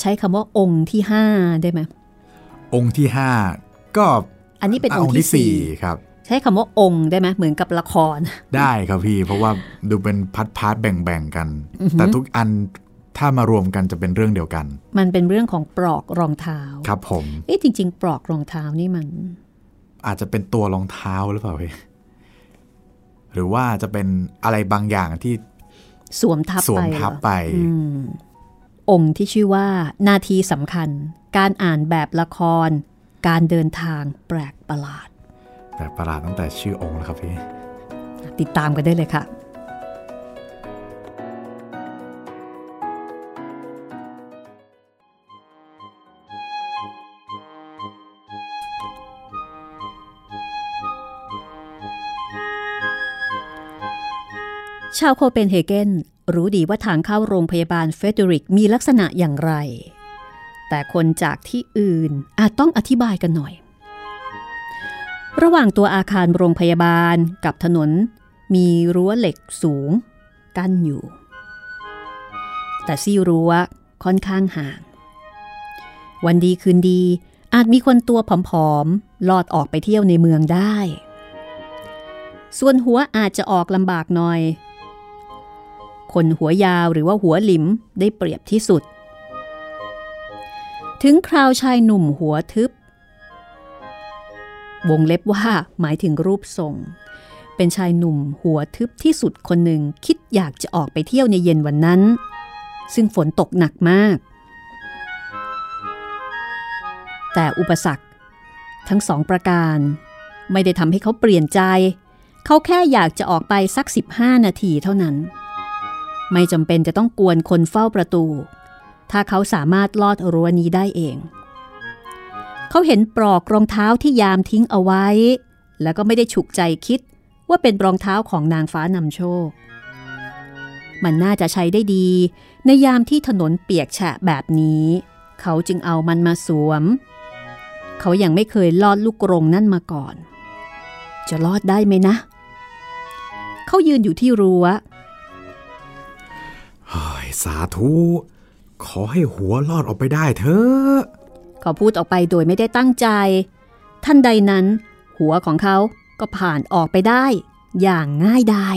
ใช้คำว่าองค์ที่ 5 ได้ไหม องก์ที่ 5 ก็ อันนี้เป็นอะองก์ที่สี่ 4 ครับ ใช้คำว่าองก์ได้ไหมเหมือนกับละคร ได้ครับพี่ เพราะว่าดูเป็น part part แบ่งๆกัน แต่ทุกอันถ้ามารวมกันจะเป็นเรื่องเดียวกัน มันเป็นเรื่องของปลอกรองเท้า ครับผมเอ๊ะจริง ๆ ปลอกรองเท้านี่มัน อาจจะเป็นตัวรองเท้าหรือเปล่าพี่หรือว่าจะเป็นอะไรบางอย่างที่ สวมทับสวไปมเหรอทับไปอืมองค์ที่ชื่อว่านาทีสำคัญ การอ่านแบบละคร การเดินทางแปลกประหลาด แบบประหลาดตั้งแต่ชื่อองค์แล้วครับพี่ ติดตามกันได้เลยค่ะ ชาวโคเปนเฮเกนรู้ดีว่าทางเข้าโรงพยาบาลเฟเดริกมีลักษณะอย่างไร แต่คนจากที่อื่นอาจต้องอธิบายกันหน่อย ระหว่างตัวอาคารโรงพยาบาลกับถนน มีรั้วเหล็กสูง กั้นอยู่ แต่ซี่รั้วค่อนข้างห่าง วันดีคืนดีอาจมีคนตัวผอมๆลอดออกไปเที่ยวในเมืองได้ ส่วนหัวอาจจะออกลำบากหน่อย คนหัวยาวหรือว่าหัวหลิมได้เปรียบที่สุด ถึงคราวชายหนุ่มหัวทึบ วงเล็บว่าหมายถึงรูปทรง เป็นชายหนุ่มหัวทึบที่สุดคนหนึ่งคิดอยากจะออกไปเที่ยวในเย็นวันนั้น ซึ่งฝนตกหนักมาก แต่อุปสรรค ทั้งสองประการ ไม่ได้ทำให้เขาเปลี่ยนใจ เขาแค่อยากจะออกไปสัก 15 นาทีเท่านั้น ไม่จำเป็นจะต้องกวนคนเฝ้าประตู ถ้าเขาสามารถลอดรั้วนี้ได้เอง เขาเห็นปลอกรองเท้าที่ยามทิ้งเอาไว้ แล้วก็ไม่ได้ฉุกใจคิดว่าเป็นรองเท้าของนางฟ้านำโชค มันน่าจะใช้ได้ดี ในยามที่ถนนเปียกแฉะแบบนี้ เขาจึงเอามันมาสวม เขายัางไม่เคยลอดลูกกรงนั่นมาก่อน จะลอดได้ไหมนะ เขายืนอยู่ที่รั้วเฮ้ยสาธุ ขอให้หัวลอดออกไปได้เถอะ เขาพูดออกไปโดยไม่ได้ตั้งใจ ท่านใดนั้น หัวของเขาก็ผ่านออกไปได้ อย่างง่ายดาย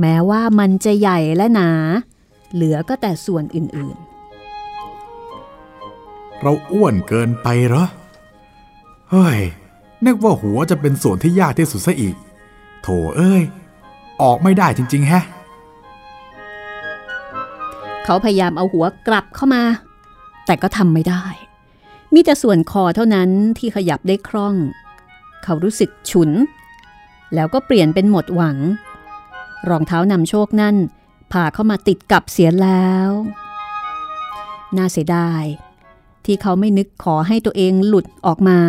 แม้ว่ามันจะใหญ่และหนา เหลือก็แต่ส่วนอื่นเราอ้วนเกินไปเหรอ เฮ้ยนึกว่าหัวจะเป็นส่วนที่ยากที่สุดซะอีก โถเอ้ย ออกไม่ได้จริง ๆ แฮะๆเขาพยายามเอาหัวกลับเข้ามา แต่ก็ทำไม่ได้ มีแต่ส่วนคอเท่านั้นที่ขยับได้คล่อง เขารู้สึกฉุน แล้วก็เปลี่ยนเป็นหมดหวัง รองเท้านำโชคนั่นพาเข้ามาติดกับเสียแล้ว น่าเสียดาย ที่เขาไม่นึกขอให้ตัวเองหลุดออกมา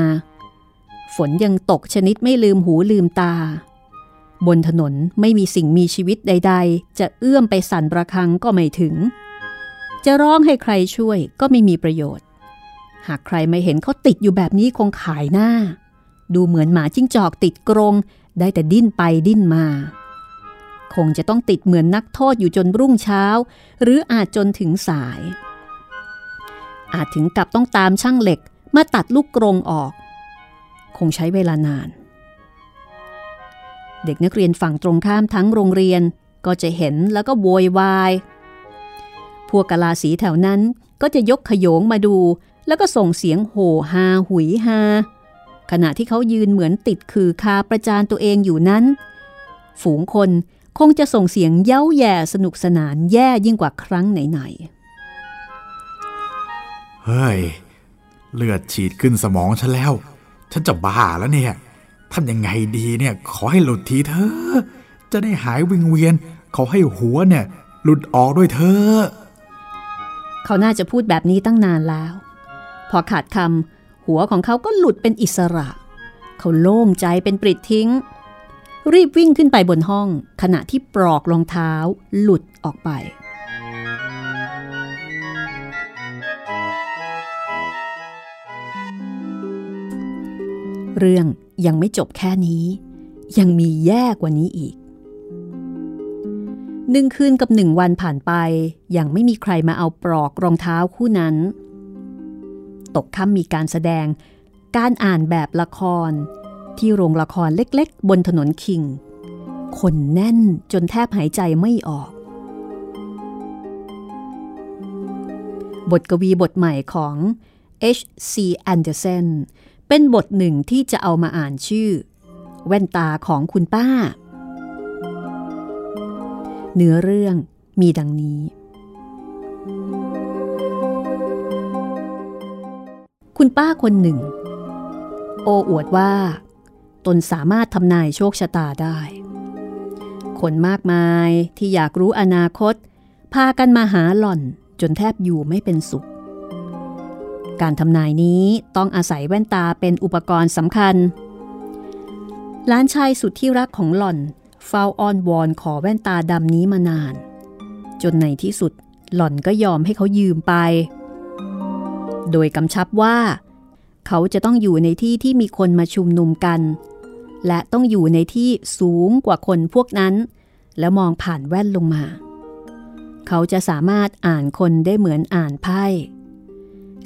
ฝนยังตกชนิดไม่ลืมหูลืมตา บนถนนไม่มีสิ่งมีชีวิตใด ๆ จะเอื้อมไปสั่นประคังก็ไม่ถึง จะร้องให้ใครช่วยก็ไม่มีประโยชน์ หากใครไม่เห็นเขาติดอยู่แบบนี้คงขายหน้า ดูเหมือนหมาจิ้งจอกติดกรงได้แต่ดิ้นไปดิ้นมา คงจะต้องติดเหมือนนักโทษอยู่จนรุ่งเช้า หรืออาจจนถึงสาย อาจถึงกับต้องตามช่างเหล็กมาตัดลูกกรงออก คงใช้เวลานาน เด็กนักเรียนฝั่งตรงข้ามทั้งโรงเรียนก็จะเห็นแล้วก็โวยวาย พวกกะลาสีแถวนั้นก็จะยกขโยงมาดู แล้วก็ส่งเสียงโห่ฮาหุยฮาขณะที่เขายืนเหมือนติดคือคาประจานตัวเองอยู่นั้น ฝูงคนคงจะส่งเสียงเย้าแย่สนุกสนานแย่ยิ่งกว่าครั้งไหนเฮ้ย เลือดฉีดขึ้นสมองฉันแล้ว ฉันจะบ้าแล้วเนี่ยทำยังไงดีเนี่ย ขอให้หลุดทีเถอะจะได้หายวิงเวียน ขอให้หัวเนี่ย หลุดออกด้วยเถอะๆเขาน่าจะพูดแบบนี้ตั้งนานแล้ว พอขาดคำหัวของเขาก็หลุดเป็นอิสระ เขาโล่งใจเป็นปริดทิ้ง รีบวิ่งขึ้นไปบนห้อง ขณะที่ปลอกรองเท้าหลุดออกไปเรื่องยังไม่จบแค่นี้ ยังมีแย่กว่านี้อีกหนึ่งคืนกับหนึ่งวันผ่านไป ยังไม่มีใครมาเอาปลอกรองเท้าคู่นั้น ตกค่ำมีการแสดง การอ่านแบบละคร ที่โรงละครเล็กๆ บนถนนคิง คนแน่นจนแทบหายใจไม่ออก บทกวีบทใหม่ของ H.C. Andersen เป็นบทหนึ่งที่จะเอามาอ่านชื่อ แว่นตาของคุณป้า เนื้อเรื่องมีดังนี้ คุณป้าคนหนึ่ง โอ้อวดว่า ตนสามารถทำนายโชคชะตาได้ คนมากมายที่อยากรู้อนาคต พากันมาหาหล่อนจนแทบอยู่ไม่เป็นสุข การทำนายนี้ต้องอาศัยแว่นตาเป็นอุปกรณ์สำคัญหลานชายสุดที่รักของหล่อนเฝ้าอ้อนวอนขอแว่นตาดำนี้มานาน จนในที่สุดหล่อนก็ยอมให้เขายืมไป โดยกำชับว่า เขาจะต้องอยู่ในที่ที่มีคนมาชุมนุมกัน และต้องอยู่ในที่สูงกว่าคนพวกนั้น แล้วมองผ่านแว่นลงมา เขาจะสามารถอ่านคนได้เหมือนอ่านไพ่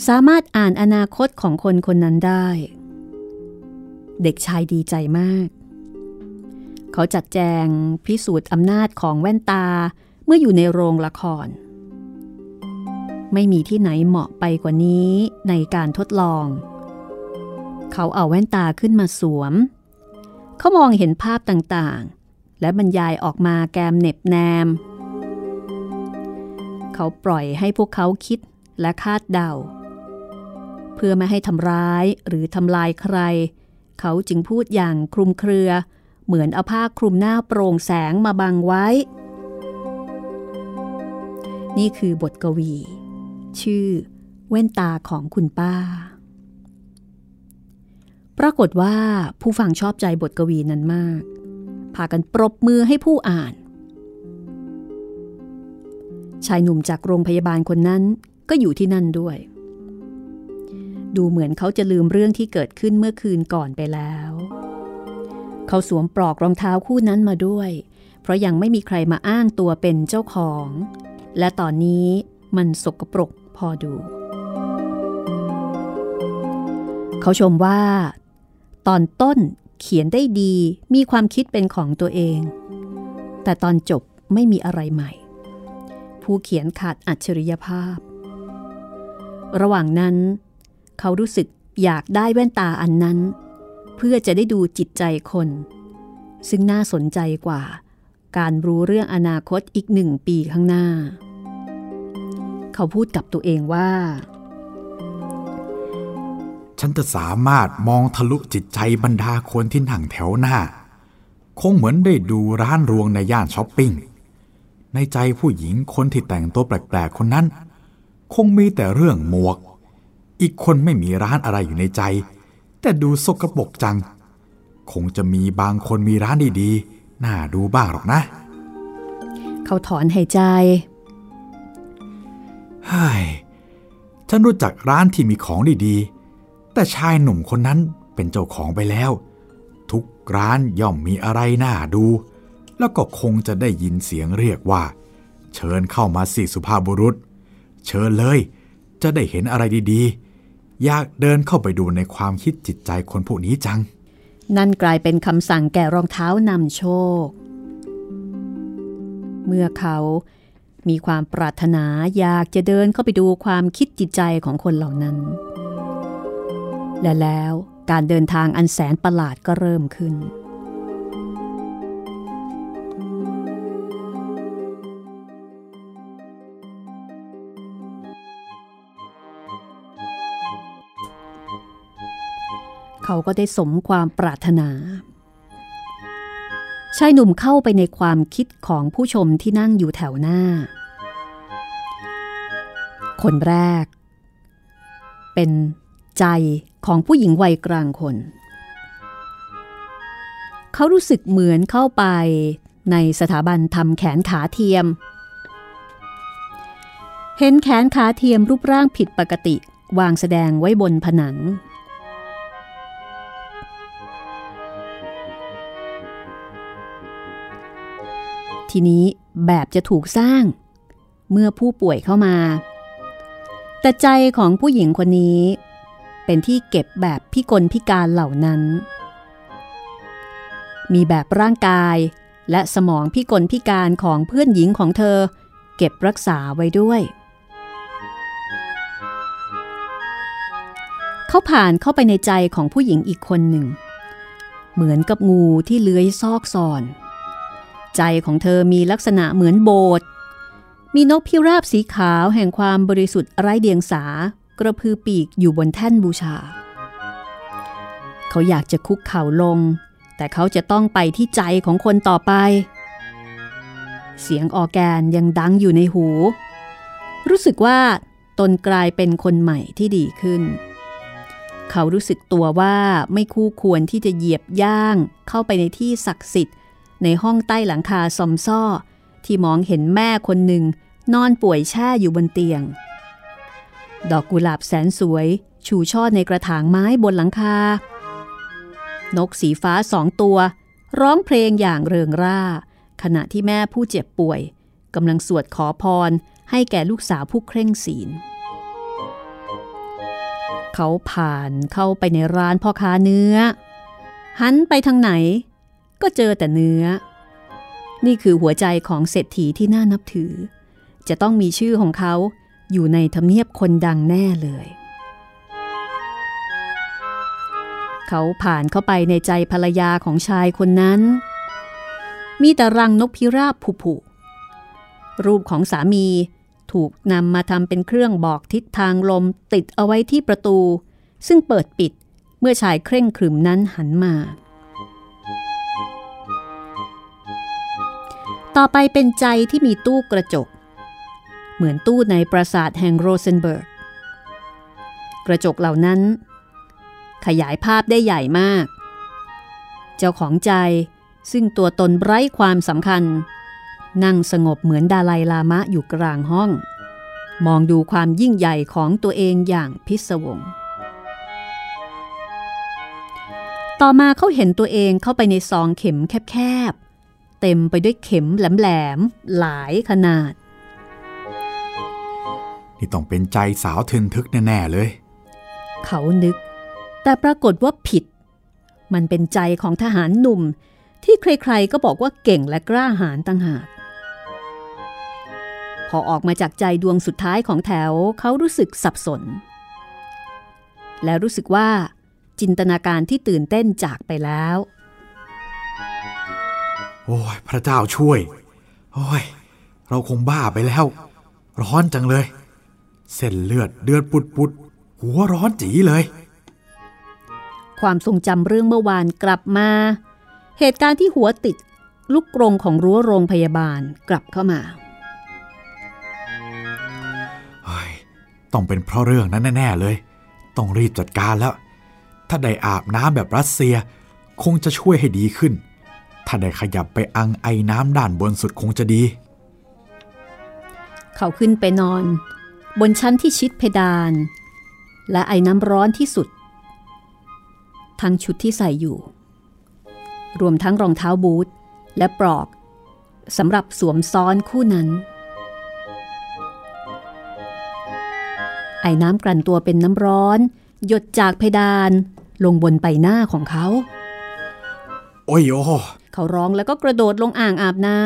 สามารถอ่านอนาคตของคนคนนั้นได้ เด็กชายดีใจมาก เขาจัดแจงพิสูจน์อำนาจของแว่นตาเมื่ออยู่ในโรงละคร ไม่มีที่ไหนเหมาะไปกว่านี้ในการทดลอง เขาเอาแว่นตาขึ้นมาสวม เขามองเห็นภาพต่างๆ และบรรยายออกมาแกมเน็บแนม เขาปล่อยให้พวกเขาคิดและคาดเดา เพื่อไม่ให้ทำร้ายหรือทำลายใคร เขาจึงพูดอย่างคลุมเครือ เหมือนเอาผ้าคลุมหน้าโปร่งแสงมาบังไว้นี่คือบทกวี ชื่อแว่นตาของคุณป้า ปรากฏว่าผู้ฟังชอบใจบทกวีนั้นมาก พากันปรบมือให้ผู้อ่าน ชายหนุ่มจากโรงพยาบาลคนนั้นก็อยู่ที่นั่นด้วย ดูเหมือนเขาจะลืมเรื่องที่เกิดขึ้นเมื่อคืนก่อนไปแล้ว เขาสวมปลอกรองเท้าคู่นั้นมาด้วย เพราะยังไม่มีใครมาอ้างตัวเป็นเจ้าของ และตอนนี้มันสกปรก อดู เขาชมว่า ตอนต้นเขียนได้ดีมีความคิดเป็นของตัวเอง แต่ตอนจบไม่มีอะไรใหม่ ผู้เขียนขาดอัจฉริยภาพ ระหว่างนั้น เขารู้สึกอยากได้แว่นตาอันนั้น เพื่อจะได้ดูจิตใจคน ซึ่งน่าสนใจกว่า การรู้เรื่องอนาคตอีกหนึ่งปีข้างหน้า เขาพูดกับตัวเองว่า ฉันจะสามารถมองทะลุจิตใจบรรดาคนที่นั่งแถวหน้า คงเหมือนได้ดูร้านรวงในย่านช้อปปิ้ง ในใจผู้หญิงคนที่แต่งตัวแปลกๆคนนั้น คงมีแต่เรื่องหมวก อีกคนไม่มีร้านอะไรอยู่ในใจ แต่ดูสกปรกจัง คงจะมีบางคนมีร้านดีๆ น่าดูบ้างหรอกนะ เขาถอนหายใจเฮ้ยฉันรู้จักร้านที่มีของดีๆ แต่ชายหนุ่มคนนั้นเป็นเจ้าของไปแล้ว ทุกร้านย่อมมีอะไรน่าดู แล้วก็คงจะได้ยินเสียงเรียกว่า เชิญเข้ามาสิสุภาพบุรุษ เชิญเลย จะได้เห็นอะไรดีๆ อยากเดินเข้าไปดูในความคิดจิตใจคนพวกนี้จัง นั่นกลายเป็นคำสั่งแก่รองเท้านำโชค เมื่อเขา มีความปรารถนาอยากจะเดินเข้าไปดูความคิดจิตใจของคนเหล่านั้น และแล้วการเดินทางอันแสนประหลาดก็เริ่มขึ้น เขาก็ได้สมความปรารถนา ชายหนุ่มเข้าไปในความคิดของผู้ชมที่นั่งอยู่แถวหน้า คนแรก เป็นใจของผู้หญิงวัยกลางคน เขารู้สึกเหมือนเข้าไปในสถาบันทำแขนขาเทียม เห็นแขนขาเทียมรูปร่างผิดปกติวางแสดงไว้บนผนัง ทีนี้แบบจะถูกสร้าง เมื่อผู้ป่วยเข้ามา แต่ใจของผู้หญิงคนนี้ เป็นที่เก็บแบบพิกลพิการเหล่านั้น มีแบบร่างกายและสมองพิกลพิการของเพื่อนหญิงของเธอ เก็บรักษาไว้ด้วย เขาผ่านเข้าไปในใจของผู้หญิงอีกคนหนึ่ง เหมือนกับงูที่เลื้อยซอกซอน ใจของเธอมีลักษณะเหมือนโบสถ์มีนกพิราบสีขาวแห่งความบริสุทธิ์ไร้เดียงสากระพือปีกอยู่บนแท่นบูชา เขาอยากจะคุกเข่าลง แต่เขาจะต้องไปที่ใจของคนต่อไป เสียงออแกนยังดังอยู่ในหู รู้สึกว่าตนกลายเป็นคนใหม่ที่ดีขึ้น เขารู้สึกตัวว่าไม่คู่ควรที่จะเหยียบย่างเข้าไปในที่ศักดิ์สิทธิ์ ในห้องใต้หลังคาซอมซ่อ ที่มองเห็นแม่คนหนึ่ง นอนป่วยแช่อยู่บนเตียง ดอกกุหลาบแสนสวย ชูช่อในกระถางไม้บนหลังคา นกสีฟ้าสองตัว ร้องเพลงอย่างเริงร่า ขณะที่แม่ผู้เจ็บป่วยกำลังสวดขอพรให้แก่ลูกสาวผู้เคร่งศีล เขาผ่านเข้าไปในร้านพ่อค้าเนื้อ หันไปทางไหน ก็เจอแต่เนื้อ นี่คือหัวใจของเศรษฐีที่น่านับถือ จะต้องมีชื่อของเขาอยู่ในทำเนียบคนดังแน่เลย เขาผ่านเข้าไปในใจภรรยาของชายคนนั้น มีแต่รังนกพิราบผุๆรูปของสามีถูกนำมาทำเป็นเครื่องบอกทิศทางลมติดเอาไว้ที่ประตู ซึ่งเปิดปิดเมื่อชายเคร่งครึมนั้นหันมา ต่อไปเป็นใจที่มีตู้กระจก เหมือนตู้ในปราสาทแห่งโรเซนเบิร์ก กระจกเหล่านั้น ขยายภาพได้ใหญ่มาก เจ้าของใจซึ่งตัวตนไร้ความสำคัญ นั่งสงบเหมือนดาลัยลามะอยู่กลางห้อง มองดูความยิ่งใหญ่ของตัวเองอย่างพิศวง ต่อมาเขาเห็นตัวเองเข้าไปในซองเข็มแคบ เต็มไปด้วยเข็มแหลมๆหลายขนาด นี่ต้องเป็นใจสาวทึนทึกแน่ ๆ เลย เขานึก แต่ปรากฏว่าผิด มันเป็นใจของทหารหนุ่ม ที่ใครๆก็บอกว่าเก่งและกล้าหาญต่างหากพอออกมาจากใจดวงสุดท้ายของแถวเขารู้สึกสับสน และรู้สึกว่าจินตนาการที่ตื่นเต้นจากไปแล้ว โอ้ยพระเจ้าช่วย โอ้ย เราคงบ้าไปแล้ว ร้อนจังเลย เส้นเลือดเดือดปุดปุดๆหัวร้อนจีเลย ความทรงจำเรื่องเมื่อวานกลับมา เหตุการณ์ที่หัวติดลูกกรงของรั้วโรงพยาบาลกลับเข้ามาเฮ้ยต้องเป็นเพราะเรื่องนั้นแน่ ๆ เลย ต้องรีบจัดการแล้ว ถ้าได้อาบน้ำแบบรัสเซีย คงจะช่วยให้ดีขึ้น ถ้าได้ขยับไปอังไอน้ำด้านบนสุดคงจะดี เขาขึ้นไปนอน บนชั้นที่ชิดเพดาน และไอ้น้ำร้อนที่สุด ทั้งชุดที่ใส่อยู่ รวมทั้งรองเท้าบูทและปลอกสำหรับสวมซ้อนคู่นั้น ไอ้น้ำกลั่นตัวเป็นน้ำร้อน หยดจากเพดานลงบนใบหน้าของเขา โอ้ยโอ้ เขาร้องแล้วก็กระโดดลงอ่างอาบน้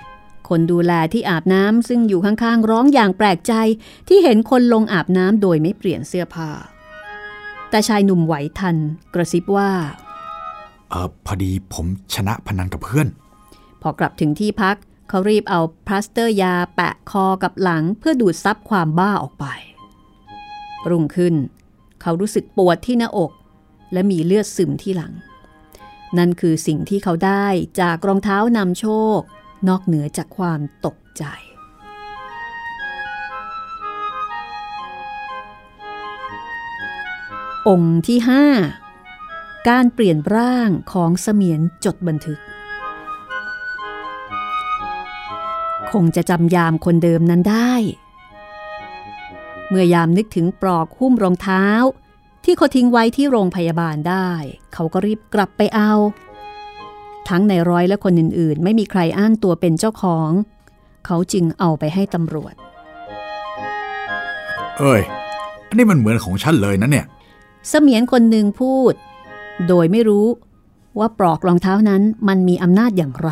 ำคนดูแลที่อาบน้ำซึ่งอยู่ข้างๆ ร้องอย่างแปลกใจที่เห็นคนลงอาบน้ำโดยไม่เปลี่ยนเสื้อผ้า แต่ชายหนุ่มไหวทัน กระซิบว่าเออพอดีผมชนะพนันกับเพื่อน พอกลับถึงที่พัก เขารีบเอาพลาสเตอร์ยาแปะคอกับหลังเพื่อดูดซับความบ้าออกไป รุ่งขึ้น เขารู้สึกปวดที่หน้าอก และมีเลือดซึมที่หลัง นั่นคือสิ่งที่เขาได้จากรองเท้านำโชค นอกเหนือจากความตกใจ องค์ที่ 5 การเปลี่ยนร่างของเสมียนจดบันทึก คงจะจำยามคนเดิมนั้นได้ เมื่อยามนึกถึงปลอกหุ้มรองเท้า ที่เขาทิ้งไว้ที่โรงพยาบาลได้ เขาก็รีบกลับไปเอา ทั้งในร้อยและคนอื่นๆ ไม่มีใครอ้างตัวเป็นเจ้าของ เขาจึงเอาไปให้ตำรวจ เอ้ย อันนี้มันเหมือนของฉันเลยนะเนี่ย เสมียนคนหนึ่งพูด โดยไม่รู้ว่าปลอกรองเท้านั้นมันมีอำนาจอย่างไร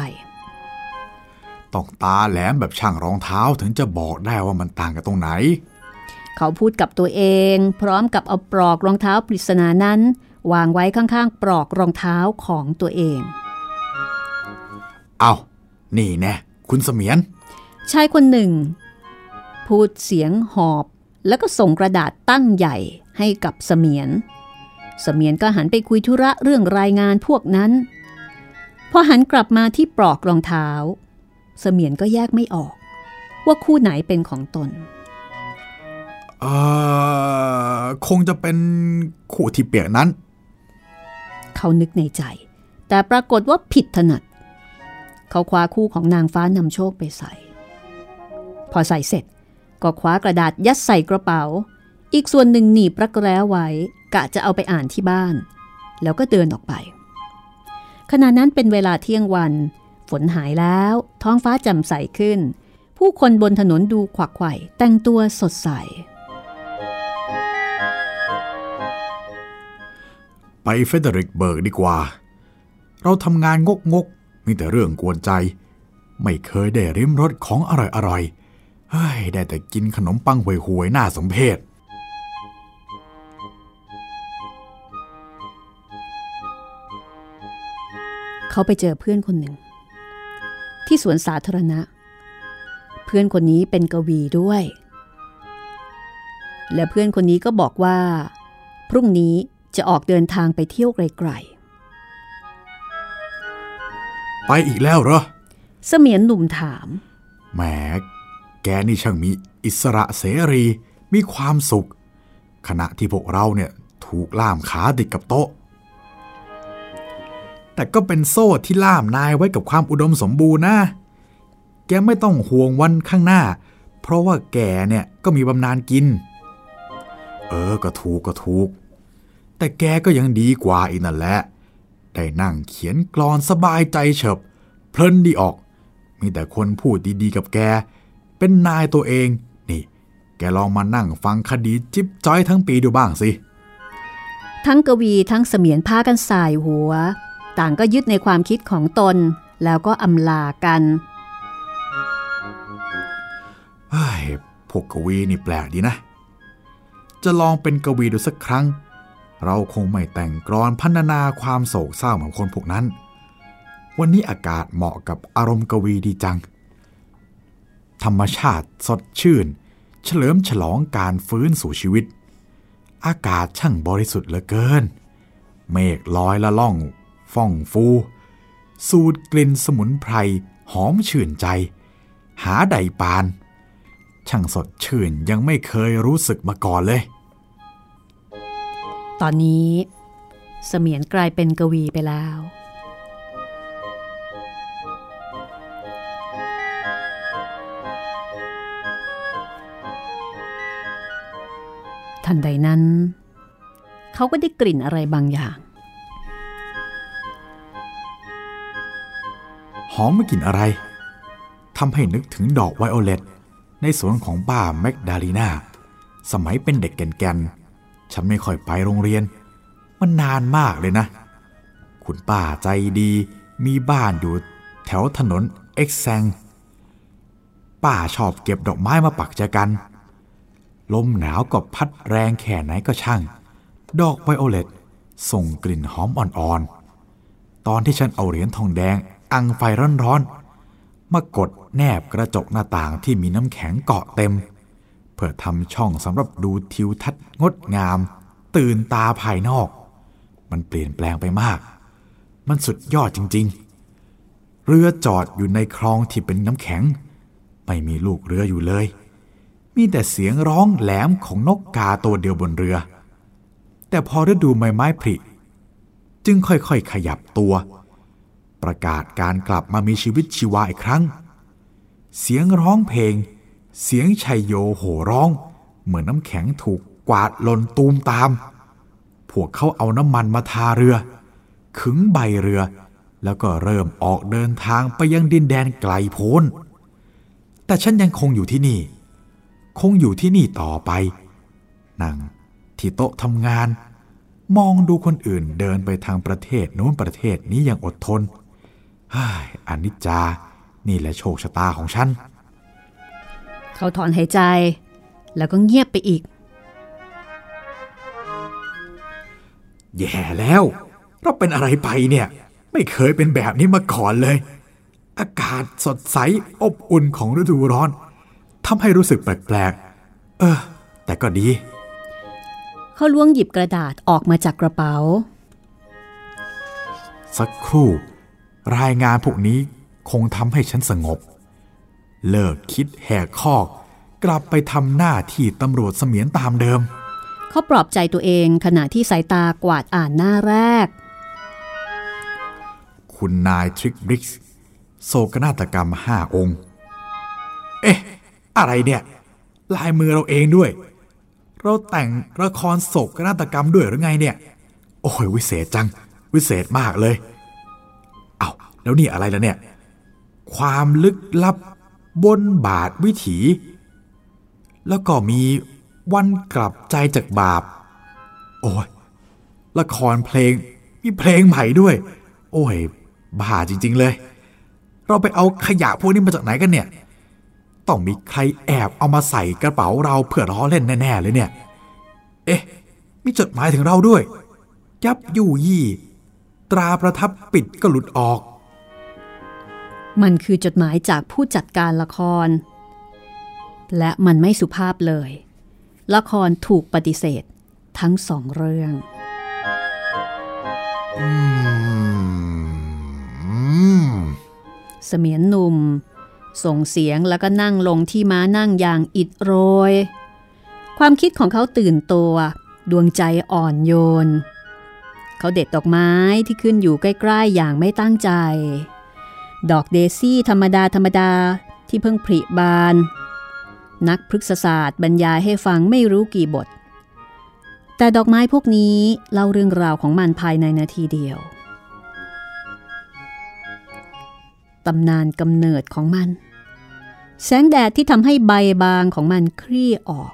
ต้องตาแหลมแบบช่างรองเท้าถึงจะบอกได้ว่ามันต่างกันตรงไหน เขาพูดกับตัวเอง พร้อมกับเอาปลอกรองเท้าปริศนานั้น วางไว้ข้างๆ ปลอกรองเท้าของตัวเอง เอานี่แน่คุณเสมียน ชายคนหนึ่ง พูดเสียงหอบแล้วก็ส่งกระดาษตั้งใหญ่ให้กับเสมียน เสมียนก็หันไปคุยธุระเรื่องรายงานพวกนั้น พอหันกลับมาที่ปลอกรองเท้า เสมียนก็แยกไม่ออก ว่าคู่ไหนเป็นของตน เออคงจะเป็นคู่ที่เปียกนั้น เขานึกในใจ แต่ปรากฏว่าผิดถนัด เขาคว้าคู่ของนางฟ้านำโชคไปใส่ พอใส่เสร็จ ก็คว้ากระดาษยัดใส่กระเป๋า อีกส่วนหนึ่งหนีบรักแร้ไว้ กะจะเอาไปอ่านที่บ้าน แล้วก็เดินออกไป ขณะนั้นเป็นเวลาเที่ยงวัน ฝนหายแล้ว ท้องฟ้าแจ่มใสขึ้น ผู้คนบนถนนดูขวักไขว่แต่งตัวสดใส ไปเฟเดริกเบิร์กดีกว่า เราทำงานงกงกๆมีแต่เรื่องกวนใจ ไม่เคยได้ริมรสของอร่อยอร่อยๆเฮ้ยได้แต่กินขนมปังห่วยๆน่าสมเพชเขาไปเจอเพื่อนคนหนึ่ง ที่สวนสาธารณะ เพื่อนคนนี้เป็นกวีด้วย และเพื่อนคนนี้ก็บอกว่า พรุ่งนี้ จะออกเดินทางไปเที่ยวไกลไปอีกแล้วเหรอๆเสมียนหนุ่มถาม แหม แกนี่ช่างมีอิสระเสรี มีความสุข ขณะที่พวกเราเนี่ยถูกล่ามขาติดกับโต๊ะ แต่ก็เป็นโซ่ที่ล่ามนายไว้กับความอุดมสมบูรณ์นะ แกไม่ต้องห่วงวันข้างหน้า เพราะว่าแกเนี่ยก็มีบำนาญกิน เออ ก็ถูกก็ถูก แต่แกก็ยังดีกว่าอีกนั่นแหละ ได้นั่งเขียนกลอนสบายใจเฉบเพลินดีออก มีแต่คนพูดดีๆกับแก เป็นนายตัวเอง นี่ แกลองมานั่งฟังคดีจิ๊บจ้อยทั้งปีดูบ้างสิ ทั้งกวีทั้งเสมียนพากันสายหัว ต่างก็ยึดในความคิดของตน แล้วก็อำลากันเฮ้ยพวกกวีนี่แปลกดีนะ จะลองเป็นกวีดูสักครั้ง เราคงไม่แต่งกรอนพันนาความโศกเศร้าเหมือนคนพวกนั้น วันนี้อากาศเหมาะกับอารมณ์กวีดีจัง ธรรมชาติสดชื่น เฉลิมฉลองการฟื้นสู่ชีวิต อากาศช่างบริสุทธิ์เหลือเกิน เมฆลอยละล่อง ฟ่องฟู สูดกลิ่นสมุนไพรหอมชื่นใจ หาใดปาน ช่างสดชื่นยังไม่เคยรู้สึกมาก่อนเลย ตอนนี้ เสมียนกลายเป็นกวีไปแล้ว ทันใดนั้น เขาก็ได้กลิ่นอะไรบางอย่าง หอมไหมกลิ่นอะไรทำให้นึกถึงดอกไวโอเลตในสวนของป้าแมกดาลีนาสมัยเป็นเด็กแก่นๆ ฉันไม่ค่อยไปโรงเรียน มันนานมากเลยนะ คุณป้าใจดี มีบ้านอยู่แถวถนนเอ็กแซง ป้าชอบเก็บดอกไม้มาปักแจกัน ลมหนาวก็พัดแรงแค่ไหนก็ช่าง ดอกไวโอเลตส่งกลิ่นหอมอ่อนๆ ตอนที่ฉันเอาเหรียญทองแดง อังไฟร้อนๆ มากดแนบกระจกหน้าต่างที่มีน้ำแข็งเกาะเต็ม เพื่อทำช่องสำหรับดูทิวทัศน์งดงาม ตื่นตาภายนอก มันเปลี่ยนแปลงไปมาก มันสุดยอดจริง ๆ เรือจอดอยู่ในคลองที่เป็นน้ำแข็ง ไม่มีลูกเรืออยู่เลย มีแต่เสียงร้องแหลมของนกกาตัวเดียวบนเรือ แต่พอฤดูใบไม้ผลิจึงค่อยๆ ขยับตัว ประกาศการกลับมามีชีวิตชีวาอีกครั้ง เสียงร้องเพลง เสียงชัยโยโห่ร้อง เหมือนน้ำแข็งถูกกวาดหล่นตูมตาม พวกเขาเอาน้ำมันมาทาเรือ ขึงใบเรือ แล้วก็เริ่มออกเดินทางไปยังดินแดนไกลโพ้น แต่ฉันยังคงอยู่ที่นี่ คงอยู่ที่นี่ต่อไป นั่งที่โต๊ะทำงาน มองดูคนอื่นเดินไปทางประเทศโน้นประเทศนี้อย่างอดทนเฮ้ยอนิจจา นี่แหละโชคชะตาของฉัน เขาถอนหายใจ แล้วก็เงียบไปอีก แย่แล้ว เราเป็นอะไรไปเนี่ย ไม่เคยเป็นแบบนี้มาก่อนเลย อากาศสดใสอบอุ่นของฤดูร้อนทำให้รู้สึกแปลกๆ เออ แต่ก็ดี เขาล้วงหยิบกระดาษออกมาจากกระเป๋า สักครู่ รายงานพวกนี้คงทำให้ฉันสงบ เลิกคิดแหกคอกกลับไปทำหน้าที่ตำรวจเสมียนตามเดิม เขาปลอบใจตัวเองขณะที่สายตากวาดอ่านหน้าแรก คุณนายทริกบริกส์โศกนาฏกรรมห้าองค์ เอ๊ะ อะไรเนี่ย ลายมือเราเองด้วย เราแต่งละครโศกนาฏกรรมด้วยหรือไงเนี่ย โอ้ยวิเศษจัง วิเศษมากเลย เอาแล้วนี่อะไรล่ะเนี่ย ความลึกลับ บนบาทวิถี แล้วก็มีวันกลับใจจากบาป โอ้ยละครเพลงมีเพลงใหม่ด้วย โอ้ยบ้าจริง ๆ เลย เราไปเอาขยะพวกนี้มาจากไหนกันเนี่ย ต้องมีใครแอบเอามาใส่กระเป๋าเราเพื่อล้อเล่นแน่ ๆ เลยเนี่ย เอ๊ะ มีจดหมายถึงเราด้วย ยับยู่ยี่ ตราประทับปิดก็หลุดออก มันคือจดหมายจากผู้จัดการละคร และมันไม่สุภาพเลย ละครถูกปฏิเสธทั้งสองเรื่องอืมเสมียนหนุ่ม ส่งเสียงแล้วก็นั่งลงที่ม้านั่งอย่างอิดโรย ความคิดของเขาตื่นตัว ดวงใจอ่อนโยน เขาเด็ดดอกไม้ที่ขึ้นอยู่ใกล้ ๆ อย่างไม่ตั้งใจ ดอกเดซี่ธรรมดาธรรมดาที่เพิ่งผลิบาน นักพฤกษศาสตร์บรรยายให้ฟังไม่รู้กี่บท แต่ดอกไม้พวกนี้เล่าเรื่องราวของมันภายในนาทีเดียวตำนานกำเนิดของมัน แสงแดดที่ทำให้ใบบางของมันคลี่ออก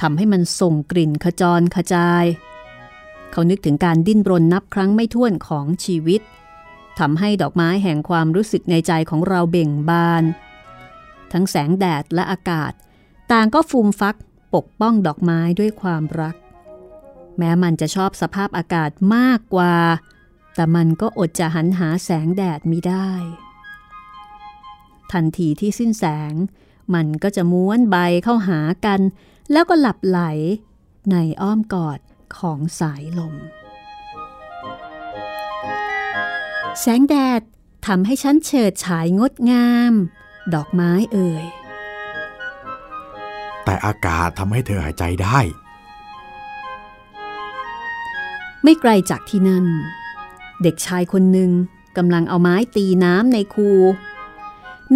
ทำให้มันส่งกลิ่นขจรขจาย เขานึกถึงการดิ้นรนนับครั้งไม่ถ้วนของชีวิต ทำให้ดอกไม้แห่งความรู้สึกในใจของเราเบ่งบาน ทั้งแสงแดดและอากาศ ต่างก็ฟูมฟักปกป้องดอกไม้ด้วยความรัก แม้มันจะชอบสภาพอากาศมากกว่า แต่มันก็อดจะหันหาแสงแดดมิได้ ทันทีที่สิ้นแสง มันก็จะม้วนใบเข้าหากัน แล้วก็หลับไหลในอ้อมกอดของสายลม แสงแดดทำให้ฉันเฉิดฉายงดงาม ดอกไม้เอ่ย แต่อากาศทำให้เธอหายใจได้ ไม่ไกลจากที่นั่น เด็กชายคนหนึ่งกำลังเอาไม้ตีน้ำในคู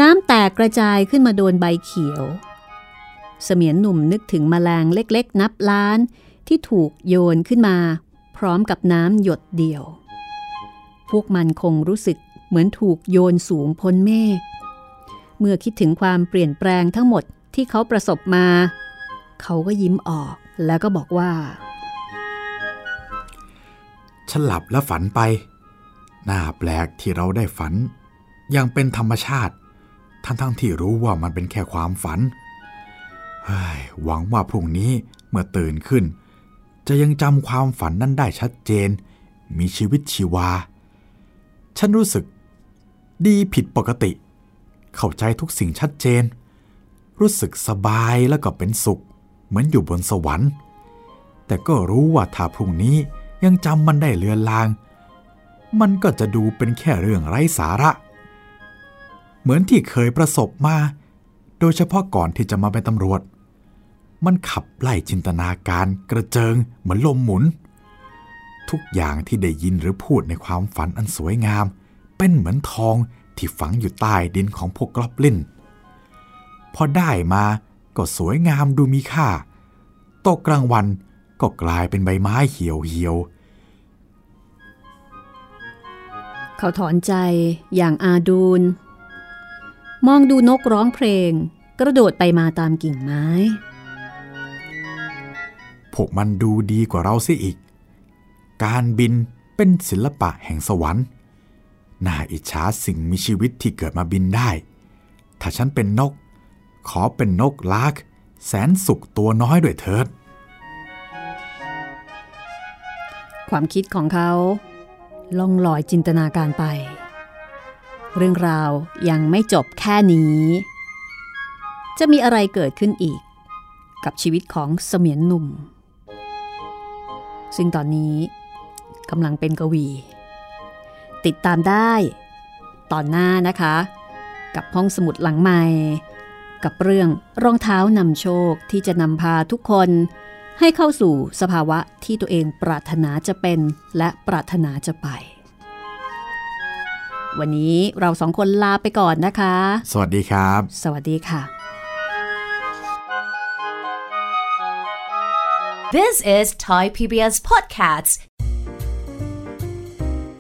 น้ำแตกกระจายขึ้นมาโดนใบเขียว เสมียนหนุ่มนึกถึงมแมลงเล็กๆ นับล้านที่ถูกโยนขึ้นมา พร้อมกับน้ำหยดเดียว พวกมันคงรู้สึกเหมือนถูกโยนสูงพ้นเมฆ เมื่อคิดถึงความเปลี่ยนแปลงทั้งหมดที่เขาประสบมา เขาก็ยิ้มออกแล้วก็บอกว่า ฉันหลับแล้วฝันไป น่าแปลกที่เราได้ฝันย่างเป็นธรรมชาติ ทั้งๆทที่รู้ว่ามันเป็นแค่ความฝัน หวังว่าพรุ่งนี้เมื่อตื่นขึ้น จะยังจำความฝันนั้นได้ชัดเจน มีชีวิตชีวา ฉันรู้สึก ดีผิดปกติ เข้าใจทุกสิ่งชัดเจน รู้สึกสบายแล้วก็เป็นสุข เหมือนอยู่บนสวรรค์ แต่ก็รู้ว่าถ้าพรุ่งนี้ยังจำมันได้เลือนลาง มันก็จะดูเป็นแค่เรื่องไร้สาระ เหมือนที่เคยประสบมา โดยเฉพาะก่อนที่จะมาเป็นตำรวจ มันขับไล่จินตนาการกระเจิงเหมือนลมหมุน ทุกอย่างที่ได้ยินหรือพูดในความฝันอันสวยงาม เป็นเหมือนทองที่ฝังอยู่ใต้ดินของพวกกลอบลินพอได้มาก็สวยงามดูมีค่า ตกกลางวันก็กลายเป็นใบไม้เหี่ยวเหี่ยวเขาถอนใจอย่างอาดูน มองดูนกร้องเพลง กระโดดไปมาตามกิ่งไม้ พวกมันดูดีกว่าเราเสียอีก การบินเป็นศิลปะแห่งสวรรค์น่าอิจฉาสิ่งมีชีวิตที่เกิดมาบินได้ ถ้าฉันเป็นนก ขอเป็นนกลาก แสนสุขตัวน้อยด้วยเถิด ความคิดของเขาล่องลอยจินตนาการไป เรื่องราวยังไม่จบแค่นี้ จะมีอะไรเกิดขึ้นอีก กับชีวิตของเสมียนหนุ่ม ซึ่งตอนนี้ กำลังเป็นกวี ติดตามได้ตอนหน้านะคะ กับห้องสมุดหลังใหม่ กับเรื่องรองเท้านำโชคที่จะนำพาทุกคนให้เข้าสู่สภาวะที่ตัวเองปรารถนาจะเป็นและปรารถนาจะไป วันนี้เราสองคนลาไปก่อนนะคะ สวัสดีครับ สวัสดีค่ะ This is Thai PBS Podcasts.